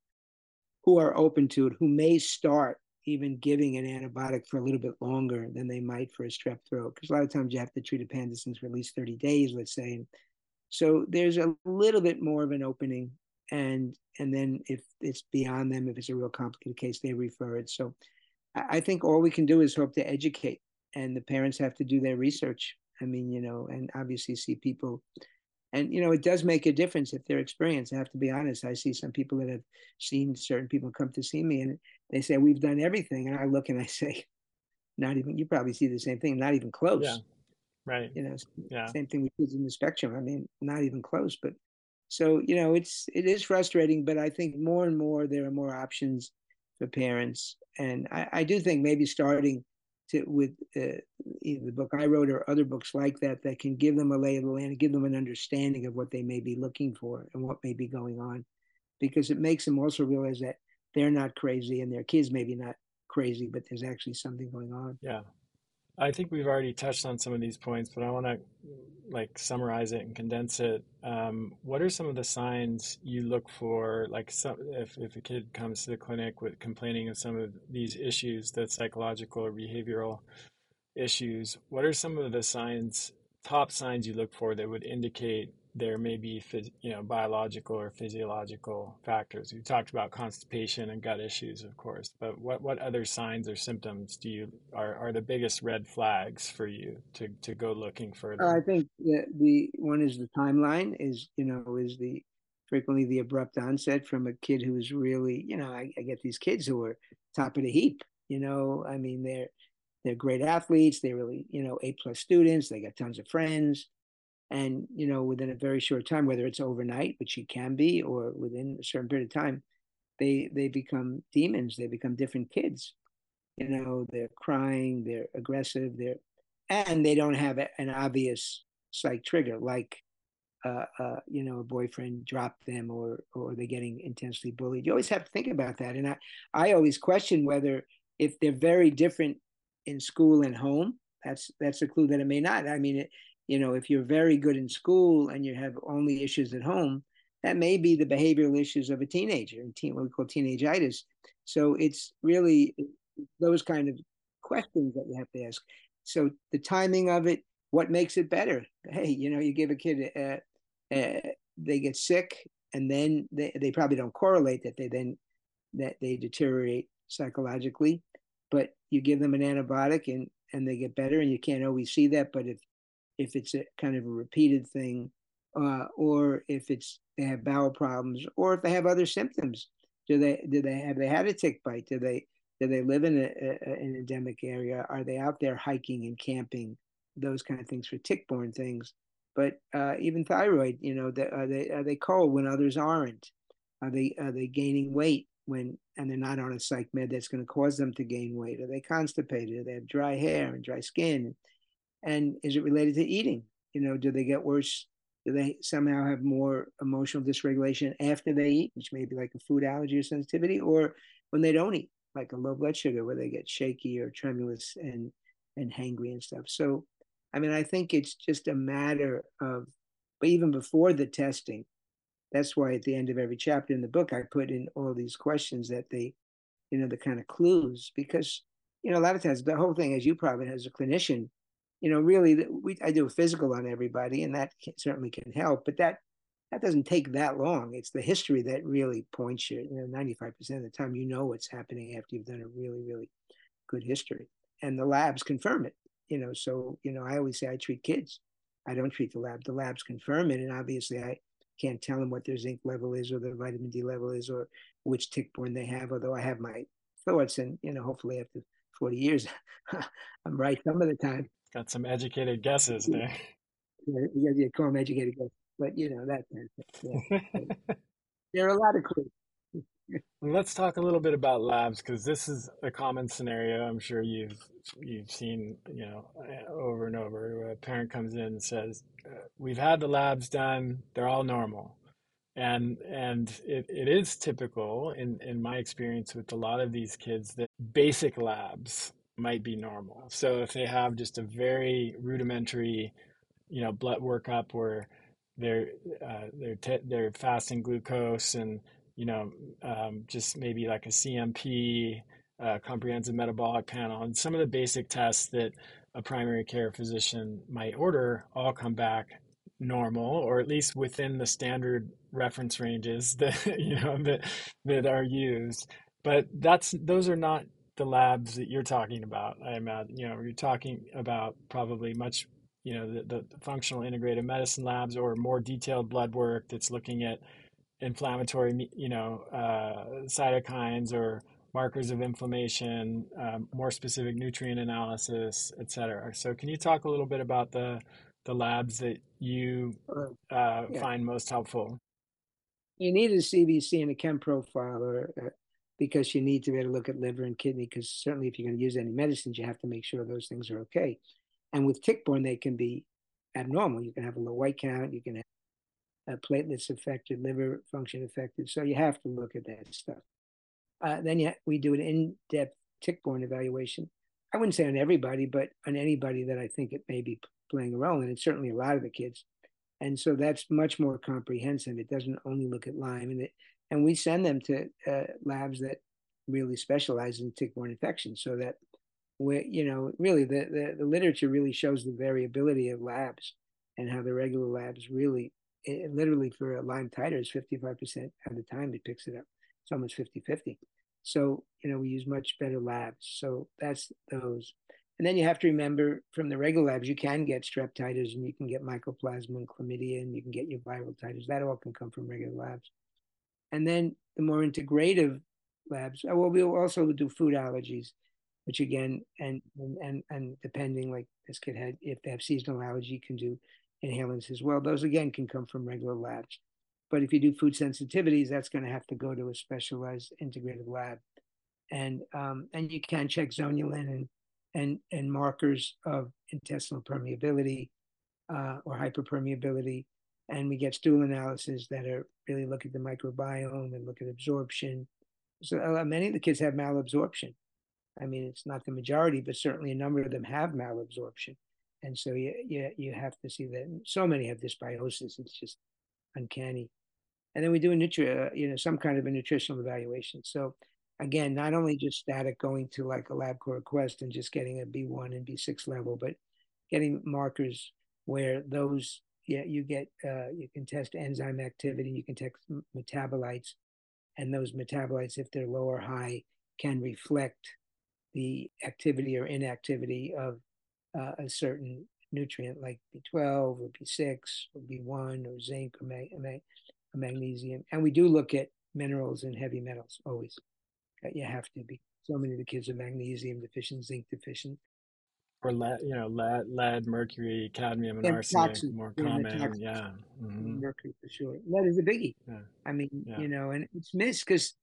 who are open to it, who may start even giving an antibiotic for a little bit longer than they might for a strep throat, because a lot of times you have to treat a pandicins for at least 30 days, let's say. So there's a little bit more of an opening, and and then if it's beyond them, if it's a real complicated case, they refer it. So I think all we can do is hope to educate, and the parents have to do their research. I mean, you know, and obviously see people, and you know, it does make a difference if their experience. I have to be honest. I see some people that have seen certain people come to see me, and they say we've done everything, and I look and I [laughs] say, not even. You probably see the same thing. Not even close.
Yeah. Right.
You know. Yeah. Same thing with kids in the spectrum. I mean, not even close. But so you know, it's it is frustrating, but I think more and more there are more options for parents. And I, I do think maybe starting to, with uh, the book I wrote or other books like that that can give them a lay of the land and give them an understanding of what they may be looking for and what may be going on, because it makes them also realize that they're not crazy and their kids maybe not crazy, but there's actually something going on.
Yeah, I think we've already touched on some of these points, but I want to like summarize it and condense it. Um, what are some of the signs you look for? Like, some, if if a kid comes to the clinic with complaining of some of these issues, the psychological or behavioral issues, what are some of the signs, top signs you look for that would indicate there may be you know biological or physiological factors. We talked about constipation and gut issues, of course, but what, what other signs or symptoms do you are, are the biggest red flags for you to, to go looking further?
I think the, the one is the timeline is you know is the frequently the abrupt onset from a kid who is really you know I, I get these kids who are top of the heap. You know, I mean they're they're great athletes. They're really you know A plus students. They got tons of friends and you know within a very short time whether it's overnight which it can be or within a certain period of time they they become demons they become different kids. You know they're crying they're aggressive they're and they don't have an obvious psych trigger like uh, uh, you know a boyfriend dropped them or or they're getting intensely bullied. You always have to think about that and i i always question whether if they're very different in school and home that's that's a clue that it may not. I mean it, you know, if you're very good in school and you have only issues at home, that may be the behavioral issues of a teenager, teen, what we call teenageitis. So it's really those kind of questions that you have to ask. So the timing of it, what makes it better? Hey, you know, you give a kid, a, a, they get sick, and then they, they probably don't correlate that they then that they deteriorate psychologically, but you give them an antibiotic and and they get better, and you can't always see that. But if if it's a kind of a repeated thing, uh, or if it's they have bowel problems, or if they have other symptoms. Do they do they have they had a tick bite? Do they do they live in a, a, an endemic area? Are they out there hiking and camping? Those kind of things for tick-borne things. But uh, even thyroid, you know, the, are they are they cold when others aren't? Are they are they gaining weight when and they're not on a psych med that's going to cause them to gain weight? Are they constipated? Do they have dry hair and dry skin? And is it related to eating? You know, do they get worse? Do they somehow have more emotional dysregulation after they eat, which may be like a food allergy or sensitivity, or when they don't eat, like a low blood sugar, where they get shaky or tremulous and and hangry and stuff. So, I mean, I think it's just a matter of, but even before the testing, that's why at the end of every chapter in the book, I put in all these questions that they, you know, the kind of clues, because, you know, a lot of times the whole thing, as you probably as a clinician, you know, really, we I do a physical on everybody, and that can, certainly can help. But that that doesn't take that long. It's the history that really points you. You know, 95% of the time, you know what's happening after you've done a really, really good history. And the labs confirm it. You know, so, you know, I always say I treat kids. I don't treat the lab. The labs confirm it. And obviously, I can't tell them what their zinc level is or their vitamin D level is or which tick-borne they have, although I have my thoughts. And, you know, hopefully after 40 years, [laughs] I'm right some of the time.
Got some educated guesses there.
Yeah, you call them educated guesses but you know that kind of thing. Yeah. [laughs] there are a lot of clues. [laughs]
Let's talk a little bit about labs because this is a common scenario. I'm sure you've you've seen you know over and over. Where a parent comes in and says, uh, "We've had the labs done; they're all normal," and and it, it is typical in in my experience with a lot of these kids that basic labs might be normal. So if they have just a very rudimentary, you know, blood workup where they're uh, they're t- they're fasting glucose and you know um, just maybe like a CMP, uh, comprehensive metabolic panel, and some of the basic tests that a primary care physician might order all come back normal or at least within the standard reference ranges [laughs] that you know that that are used but that's those are not the labs that you're talking about i imagine you know you're talking about probably much you know the, the functional integrative medicine labs or more detailed blood work that's looking at inflammatory you know uh, cytokines or markers of inflammation um, more specific nutrient analysis et cetera so can you talk a little bit about the the labs that you uh, yeah. find most helpful
you need a cbc and a chem profile or uh, because you need to be able to look at liver and kidney because certainly if you're going to use any medicines you have to make sure those things are okay and with tick-borne, they can be abnormal. You can have a low white count, you can have uh, platelets affected, liver function affected. So you have to look at that stuff. Uh, then yeah, we do an in-depth tick-borne evaluation. I wouldn't say on everybody, but on anybody that I think it may be playing a role, and it's certainly a lot of the kids. And so that's much more comprehensive. It doesn't only look at Lyme, and it, and we send them to uh, labs that really specialize in tick-borne infections, so that where you know really the, the, the literature really shows the variability of labs and how the regular labs really it, literally for a Lyme titers 55% of the time it picks it up. It's almost 50 50 so you know we use much better labs. So that's those. And then you have to remember from the regular labs you can get strep titers and you can get mycoplasma and chlamydia and you can get your viral titers. That all can come from regular labs and then the more integrative labs well we'll also do food allergies which again, and and and depending, like this kid had, if they have seasonal allergy, can do inhalants as well. Those again can come from regular labs. But if you do food sensitivities, that's going to have to go to a specialized integrative lab, and um, and you can check zonulin and and and markers of intestinal permeability uh, or hyperpermeability, and we get stool analysis that are really look at the microbiome and look at absorption. So uh, many of the kids have malabsorption, I mean, it's not the majority, but certainly a number of them have malabsorption. And so you, you, you have to see that so many have dysbiosis. It's just uncanny. And then we do a nutri, uh, you know, some kind of a nutritional evaluation. So again, not only just static going to like a LabCorp request and just getting a B1 and B6 level, but getting markers where those, yeah, you get, uh, you can test enzyme activity, you can test metabolites, and those metabolites, if they're low or high, can reflect the activity or inactivity of uh, a certain nutrient like B12 or B6 or B1 or zinc or, mag- or magnesium. And we do look at minerals and heavy metals always. You have to be. So many of the kids are magnesium deficient, zinc deficient.
Or lead, you know, lead, lead mercury, cadmium, and, and arsenic toxin, more common. Yeah,
mm-hmm. mercury for sure. Lead is a biggie. Yeah. I mean, yeah. you know, and it's missed because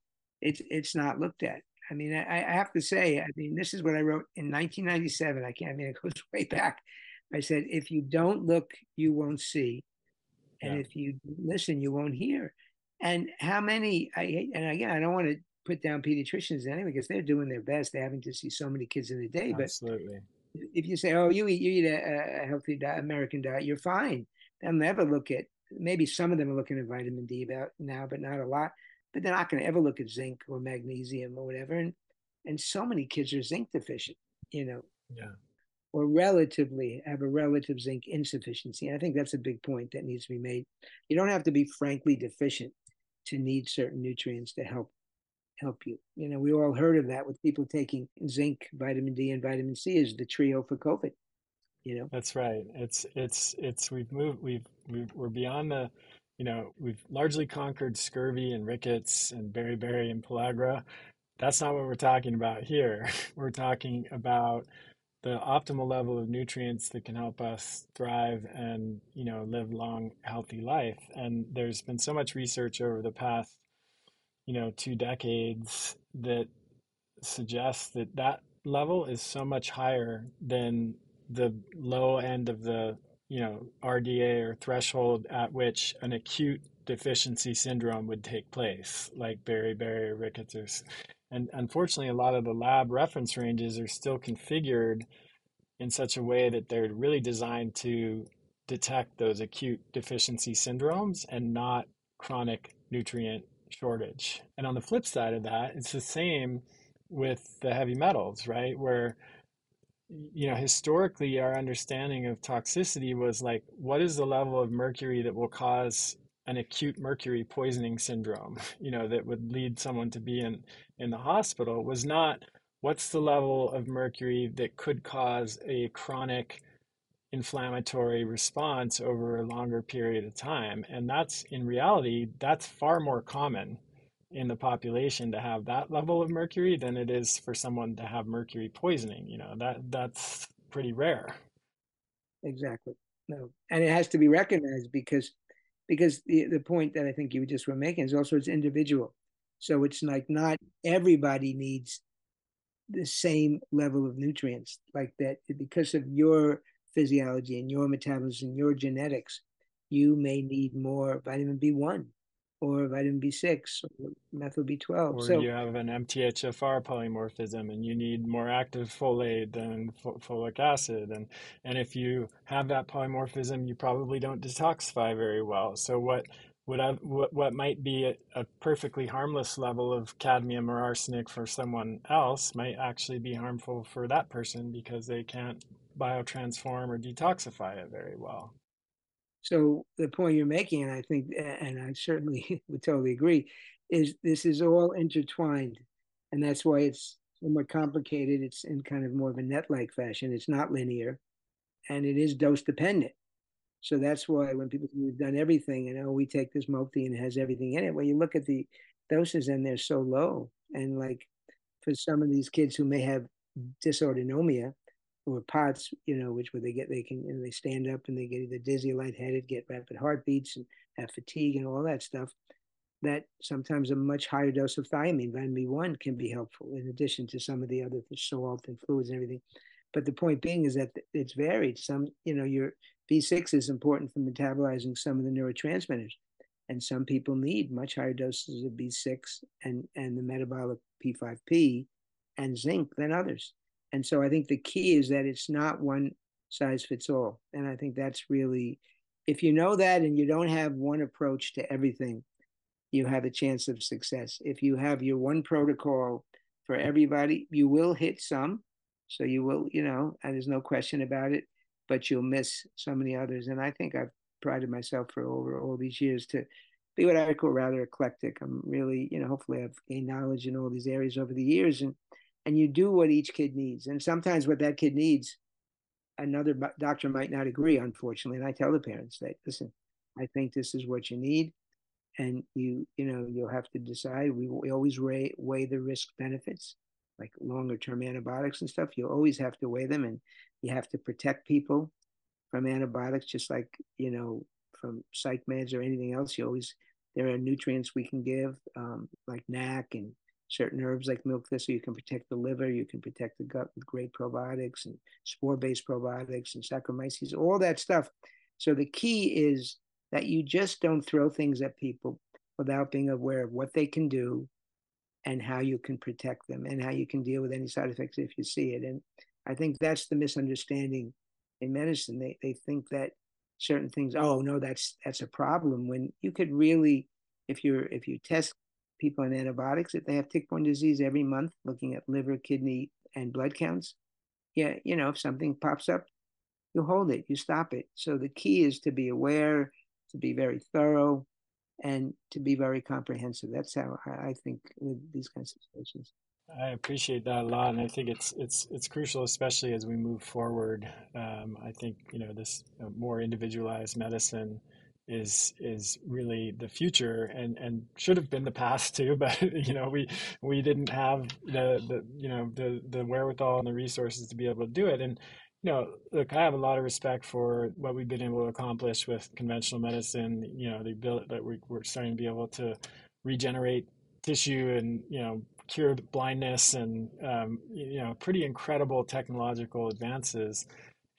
it's it's not looked at. I mean, I, I, have to say, I mean, this is what I wrote in 1997. I can't, I mean, it goes [laughs] way back. I said, if you don't look, you won't see. And yeah. if you listen, you won't hear. And how many, I and again, I don't want to put down pediatricians anyway, because they're doing their best. They're having to see so many kids in a day.
Absolutely.
But if you say, oh, you eat, you eat a, a healthy diet, American diet, you're fine. They'll never look at, maybe some of them are looking at vitamin D about now, but not a lot but they're not going to ever look at zinc or magnesium or whatever. And and so many kids are zinc deficient, you know.
Yeah.
or relatively have a relative zinc insufficiency. And I think that's a big point that needs to be made. You don't have to be frankly deficient to need certain nutrients to help help you. You know, we all heard of that with people taking zinc, vitamin D, and vitamin C as the trio for COVID. You know,
that's right. It's it's it's we've moved we've, we've we're beyond the you know we've largely conquered scurvy and rickets and beriberi and pellagra. That's not what we're talking about here. [laughs] We're talking about the optimal level of nutrients that can help us thrive and you know live long healthy life and there's been so much research over the past you know two decades that suggests that that level is so much higher than the low end of the you know RDA or threshold at which an acute deficiency syndrome would take place like beriberi or rickets or and unfortunately, a lot of the lab reference ranges are still configured in such a way that they're really designed to detect those acute deficiency syndromes and not chronic nutrient shortage. And on the flip side of that, it's the same with the heavy metals, right? Where you know, historically our understanding of toxicity was like what is the level of mercury that will cause an acute mercury poisoning syndrome, [laughs] you know, that would lead someone to be in in the hospital was not what's the level of mercury that could cause a chronic inflammatory response over a longer period of time. And that's in reality that's far more common in the population to have that level of mercury than it is for someone to have mercury poisoning you know that that's pretty rare.
Exactly. No and it has to be recognized because because the, the point that I think you just were making is also it's individual. So it's like not everybody needs the same level of nutrients like that because of your physiology and your metabolism, and your genetics, you may need more vitamin B1 or vitamin B6 or methyl B12.
Or so, you have an MTHFR polymorphism and you need more active folate than folic acid. And, and if you have that polymorphism, you probably don't detoxify very well. So what, what, I, what, what might be a, a perfectly harmless level of cadmium or arsenic for someone else might actually be harmful for that person because they can't biotransform or detoxify it very well.
So the point you're making, and I think, and I certainly [laughs] would totally agree, is this is all intertwined, and that's why it's somewhat complicated. It's in kind of more of a net-like fashion. It's not linear, and it is dose dependent. So that's why when people we've done everything, and oh, we take this multi and it has everything in it. Well, you look at the doses and they're so low, and like for some of these kids who may have dysautonomia, or POTS, you know, which where they get they can and they stand up and they get either dizzy, lightheaded, get rapid heartbeats, and have fatigue and all that stuff. That sometimes a much higher dose of thiamine, vitamin B1, can be helpful in addition to some of the other salt and fluids and everything. But the point being is that it's varied. Some, you know, your B6 is important for metabolizing some of the neurotransmitters, and some people need much higher doses of B6 and and the metabolic P5P and zinc than others. And so I think the key is that it's not one size fits all. And I think that's really, if you know that and you don't have one approach to everything, you have a chance of success. If you have your one protocol for everybody, you will hit some. So you will, you know, and there's no question about it, but you'll miss so many others. And I think I've prided myself for over all these years to be what I call rather eclectic. I'm really, you know, hopefully I've gained knowledge in all these areas over the years. And and you do what each kid needs. And sometimes what that kid needs, another doctor might not agree, unfortunately. And I tell the parents that, listen, I think this is what you need. And you, you know, you'll have to decide. We, we always weigh, weigh the risk benefits, like longer term antibiotics and stuff. You always have to weigh them, and you have to protect people from antibiotics, just like you know from psych meds or anything else. You always there are nutrients we can give, um, like NAC and certain herbs like milk thistle. You can protect the liver. You can protect the gut with great probiotics and spore-based probiotics and Saccharomyces, all that stuff. So the key is that you just don't throw things at people without being aware of what they can do and how you can protect them and how you can deal with any side effects if you see it. And I think that's the misunderstanding in medicine. They they think that certain things, oh no, that's that's a problem when you could really if you're if you test people on antibiotics if they have tick-borne disease every month, looking at liver, kidney, and blood counts. yeah, you know, if something pops up, you hold it, you stop it. So the key is to be aware, to be very thorough, and to be very comprehensive. That's how I think with these kinds of situations.
I appreciate that a lot, and I think it's it's it's crucial, especially as we move forward. Um, I think you know this uh, more individualized medicine is is really the future and and should have been the past too [laughs] but you know we we didn't have the the you know the the wherewithal and the resources to be able to do it. And you know look i have a lot of respect for what we've been able to accomplish with conventional medicine you know the ability that we, we're starting to be able to regenerate tissue and you know cure blindness and um, you know pretty incredible technological advances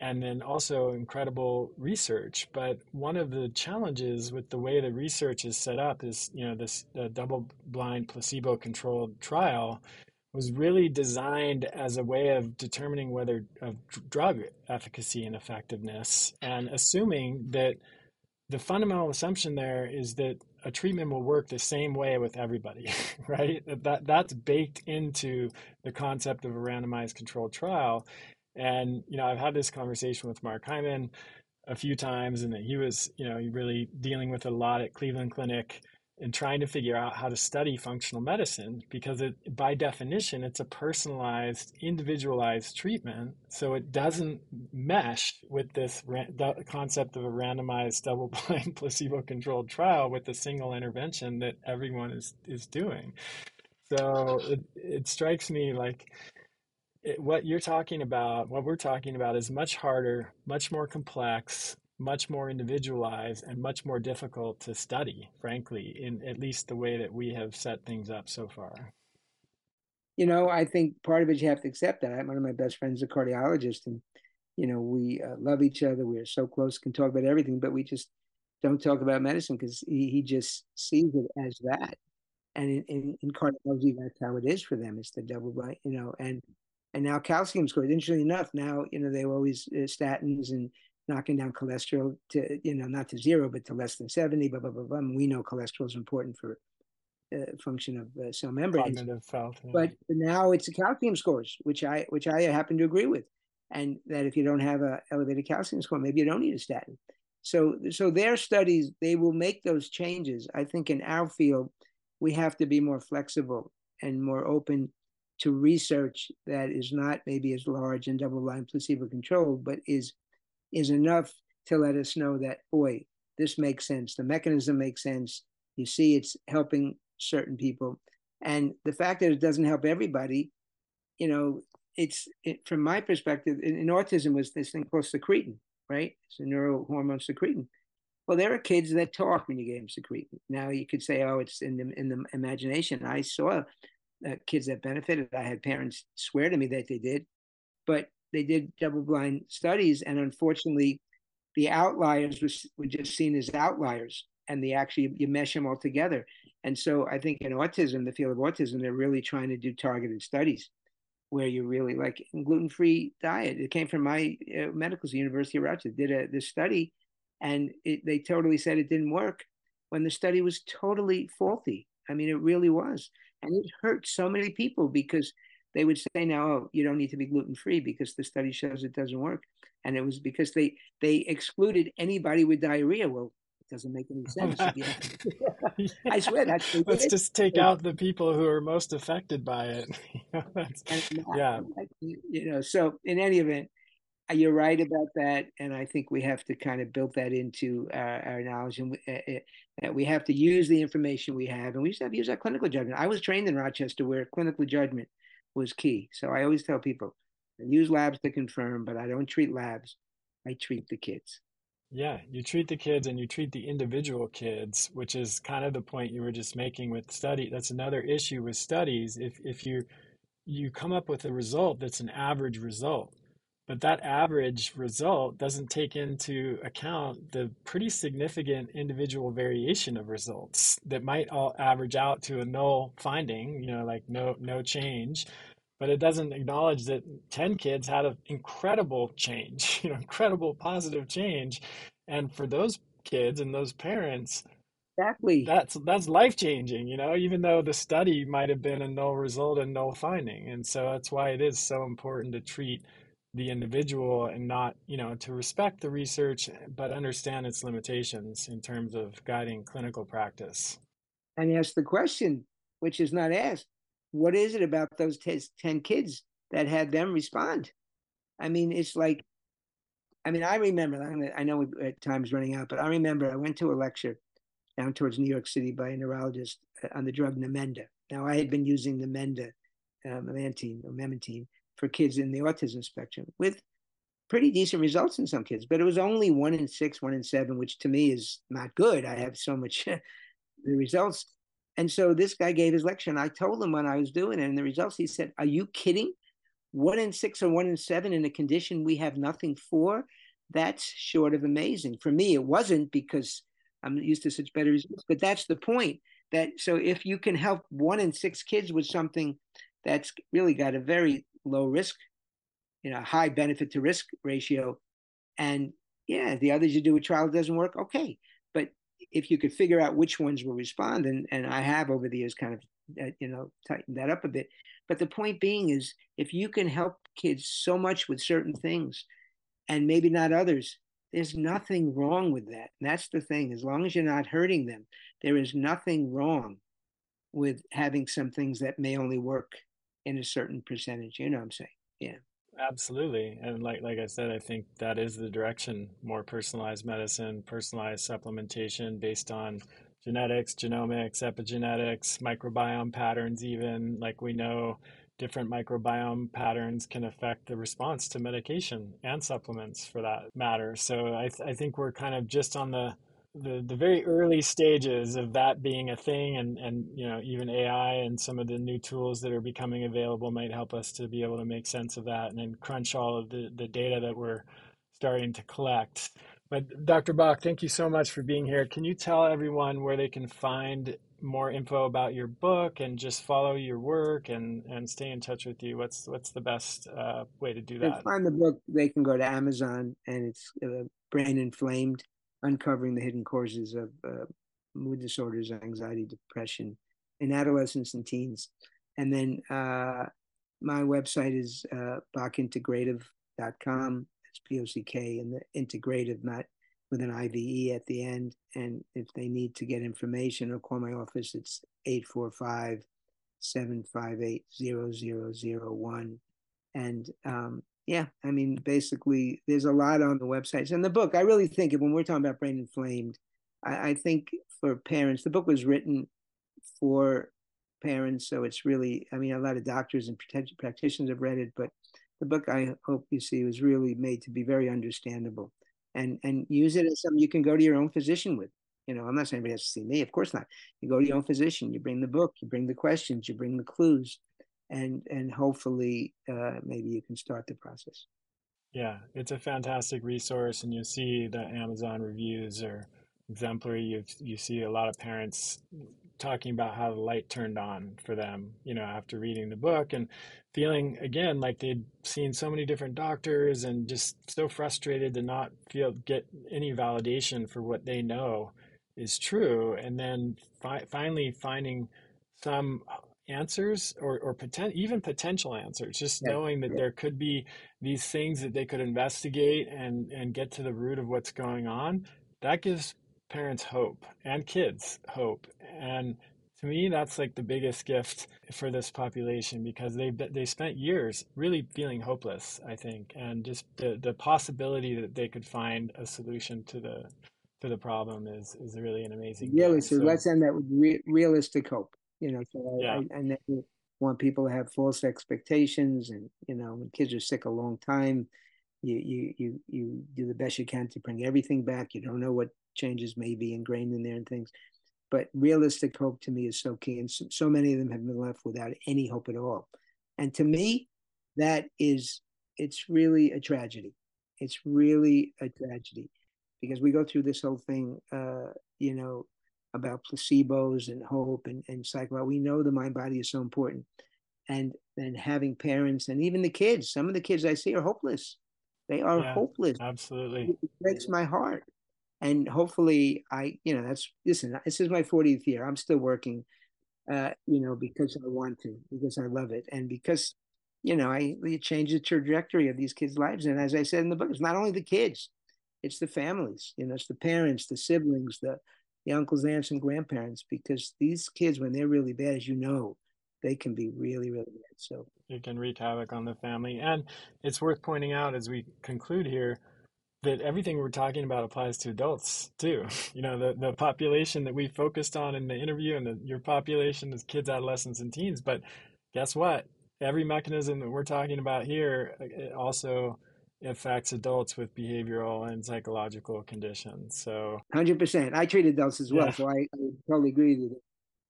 and then also incredible research. But one of the challenges with the way the research is set up is, you know, this double-blind placebo-controlled trial was really designed as a way of determining whether of drug efficacy and effectiveness, and assuming that the fundamental assumption there is that a treatment will work the same way with everybody, [laughs] right? That that's baked into the concept of a randomized controlled trial. And, you know, I've had this conversation with Mark Hyman a few times, and he was, you know, really dealing with a lot at Cleveland Clinic and trying to figure out how to study functional medicine because it, by definition, it's a personalized, individualized treatment. So it doesn't mesh with this the concept of a randomized, double-blind, [laughs] placebo-controlled trial with a single intervention that everyone is is doing. So it, it strikes me like it, what you're talking about, what we're talking about, is much harder, much more complex, much more individualized, and much more difficult to study, frankly, in at least the way that we have set things up so far.
You know, I think part of it you have to accept that. One of my best friends is a cardiologist, and you know, we uh, love each other. We are so close, can talk about everything, but we just don't talk about medicine because he, he just sees it as that. And in, in, in cardiology, that's how it is for them. It's the double blind, you know, and and now calcium scores. Interestingly enough, now you know they were always uh, statins and knocking down cholesterol to you know not to zero but to less than seventy. Blah blah blah blah. And we know cholesterol is important for uh, function of uh, cell membranes.
Cognitive health. Yeah.
But now it's the calcium scores, which I which I happen to agree with, and that if you don't have a elevated calcium score, maybe you don't need a statin. So so their studies they will make those changes. I think in our field we have to be more flexible and more open to research that is not maybe as large and double-blind placebo-controlled, but is is enough to let us know that boy, this makes sense. The mechanism makes sense. You see, it's helping certain people, and the fact that it doesn't help everybody, you know, it's it, from my perspective. In, in, autism, was this thing called secretin, right? It's a neurohormone secretin. Well, there are kids that talk when you give them secretin. Now you could say, oh, it's in the in the imagination. I saw uh, kids that benefited. I had parents swear to me that they did, but they did double blind studies, and unfortunately, the outliers was, were just seen as outliers, and they actually you mesh them all together. And so I think in autism, the field of autism, they're really trying to do targeted studies where you really like gluten-free diet. It came from my uh, medical school, University of Rochester, did a this study, and it, they totally said it didn't work when the study was totally faulty. I mean, it really was. And it hurt so many people because they would say now, oh, you don't need to be gluten free because the study shows it doesn't work. And it was because they they excluded anybody with diarrhea. Well, it doesn't make any sense. [laughs] [laughs] I swear that's
let's just take out the people who are most affected by it. [laughs] yeah,
you know. So in any event, you're right about that, and I think we have to kind of build that into our, our knowledge, and we, uh, uh, we have to use the information we have, and we just have to use our clinical judgment. I was trained in Rochester where clinical judgment was key, so I always tell people, I use labs to confirm, but I don't treat labs. I treat the kids.
Yeah, you treat the kids and you treat the individual kids, which is kind of the point you were just making with study. That's another issue with studies. If if you you come up with a result that's an average result, but that average result doesn't take into account the pretty significant individual variation of results that might all average out to a null finding, you know, like no no change. But it doesn't acknowledge that 10 kids had an incredible change, [laughs] you know, incredible positive change. And for those kids and those parents,
exactly
that's that's life changing you know even though the study might have been a null result and null finding and so that's why it is so important to treat the individual and not, you know, to respect the research, but understand its limitations in terms of guiding clinical practice.
And ask the question, which is not asked what is it about those 10 kids that had them respond? I mean, it's like, I mean, I remember, I know at time's running out, but I remember I went to a lecture down towards New York City by a neurologist uh, on the drug Namenda. Now, I had been using Namenda, um, or memantine for kids in the autism spectrum with pretty decent results in some kids, but it was only one in six, one in seven, which to me is not good. I have so much [laughs] the results. And so this guy gave his lecture, and I told him when I was doing it, and the results, he said, Are you kidding? One in six or one in seven in a condition we have nothing for? That's short of amazing. For me, it wasn't because I'm used to such better results, but that's the point. That so if you can help one in six kids with something that's really got a very low risk, you know, high benefit to risk ratio, and yeah, the others you do a trial doesn't work, okay. But if you could figure out which ones will respond, and, and I have over the years kind of, uh, you know, tightened that up a bit. But the point being is, if you can help kids so much with certain things, and maybe not others, there's nothing wrong with that. And that's the thing. As long as you're not hurting them, there is nothing wrong with having some things that may only work in a certain percentage. You know what I'm saying? Yeah.
Absolutely. And like like I said, I think that is the direction, more personalized medicine, personalized supplementation based on genetics, genomics, epigenetics, microbiome patterns even like we know different microbiome patterns can affect the response to medication and supplements for that matter. So I, th- I think we're kind of just on the the the very early stages of that being a thing and and you know even AI and some of the new tools that are becoming available might help us to be able to make sense of that and then crunch all of the the data that we're starting to collect. But Dr. Bock, thank you so much for being here. Can you tell everyone where they can find more info about your book and just follow your work and and stay in touch with you? What's what's the best uh, way to do that?
Find the book, they can go to Amazon and it's uh, Brain Inflamed uncovering the hidden causes of uh, mood disorders, anxiety, depression in adolescents and teens. And then uh, my website is uh, bockintegrative.com. It's P O C K and the integrative, not with an IVE at the end. And if they need to get information or call my office, it's 845 758 0001. And um, yeah, I mean, basically, there's a lot on the websites. And the book, I really think when we're talking about brain inflamed, I, I think for parents, the book was written for parents. So it's really, I mean, a lot of doctors and practitioners have read it, but the book I hope you see was really made to be very understandable and and use it as something you can go to your own physician with. You know, I'm not saying anybody has to see me, of course not. You go to your own physician, you bring the book, you bring the questions, you bring the clues, and and hopefully uh, maybe you can start the process.
Yeah, it's a fantastic resource, and you see the Amazon reviews are exemplary. You you see a lot of parents talking about how the light turned on for them, you know, after reading the book and feeling again like they'd seen so many different doctors and just so frustrated to not feel get any validation for what they know is true, and then fi- finally finding some answers or, or potent, even potential answers just yeah. knowing that yeah. there could be these things that they could investigate and and get to the root of what's going on that gives parents hope and kids hope and to me that's like the biggest gift for this population because they they spent years really feeling hopeless i think and just the the possibility that they could find a solution to the to the problem is is really an amazing
really so, so, let's end that with re- realistic hope you know so yeah. I, I never want people to have false expectations and you know when kids are sick a long time you you you you do the best you can to bring everything back. You don't know what changes may be ingrained in there and things. But realistic hope to me is so key and so, so many of them have been left without any hope at all. And to me that is it's really a tragedy. It's really a tragedy because we go through this whole thing uh you know about placebos and hope and, and psycho. We know the mind body is so important. And then having parents and even the kids, some of the kids I see are hopeless. They are yeah, hopeless.
Absolutely.
It breaks my heart. And hopefully I, you know, that's listen, this is my 40th year. I'm still working uh, you know, because I want to, because I love it. And because you know, I you change the trajectory of these kids' lives. And as I said in the book, it's not only the kids, it's the families, you know, it's the parents, the siblings, the the uncles, aunts, and grandparents, because these kids, when they're really bad, as you know, they can be really, really bad. So
it can wreak havoc on the family. And it's worth pointing out as we conclude here that everything we're talking about applies to adults too. [laughs] You know, the, the population that we focused on in the interview and the, your population is kids, adolescents, and teens. But guess what? Every mechanism that we're talking about here uh, also affects adults with behavioral and psychological conditions. So,
100%. I treat adults as well. Yeah. So I, I, totally agree with you.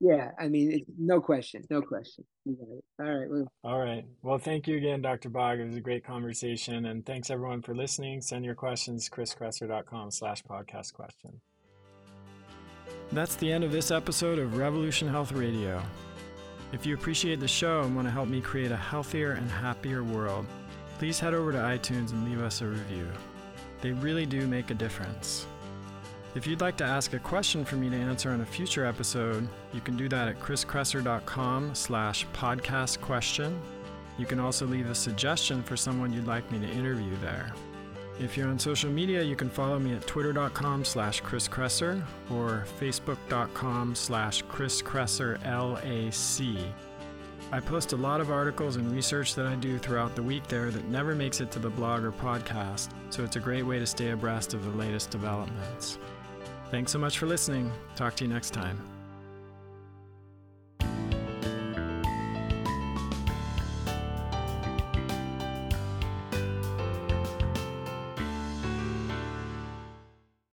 Yeah, I mean, no question, no question. All right. Well,
All right. Well, thank you again, Dr. Bock. It was a great conversation. And thanks everyone for listening. Send your questions, chriskresser.com slash podcast question. That's the end of this episode of Revolution Health Radio. If you appreciate the show and want to help me create a healthier and happier world, please head over to iTunes and leave us a review. They really do make a difference. If you'd like to ask a question for me to answer on a future episode, you can do that at chriskresser.com slash podcast question. You can also leave a suggestion for someone you'd like me to interview there. If you're on social media, you can follow me at twitter.com slash chriskresser or facebook.com slash chriskresserlac. I post a lot of articles and research that I do throughout the week there that never makes it to the blog or podcast, so it's a great way to stay abreast of the latest developments. Thanks so much for listening. Talk to you next time.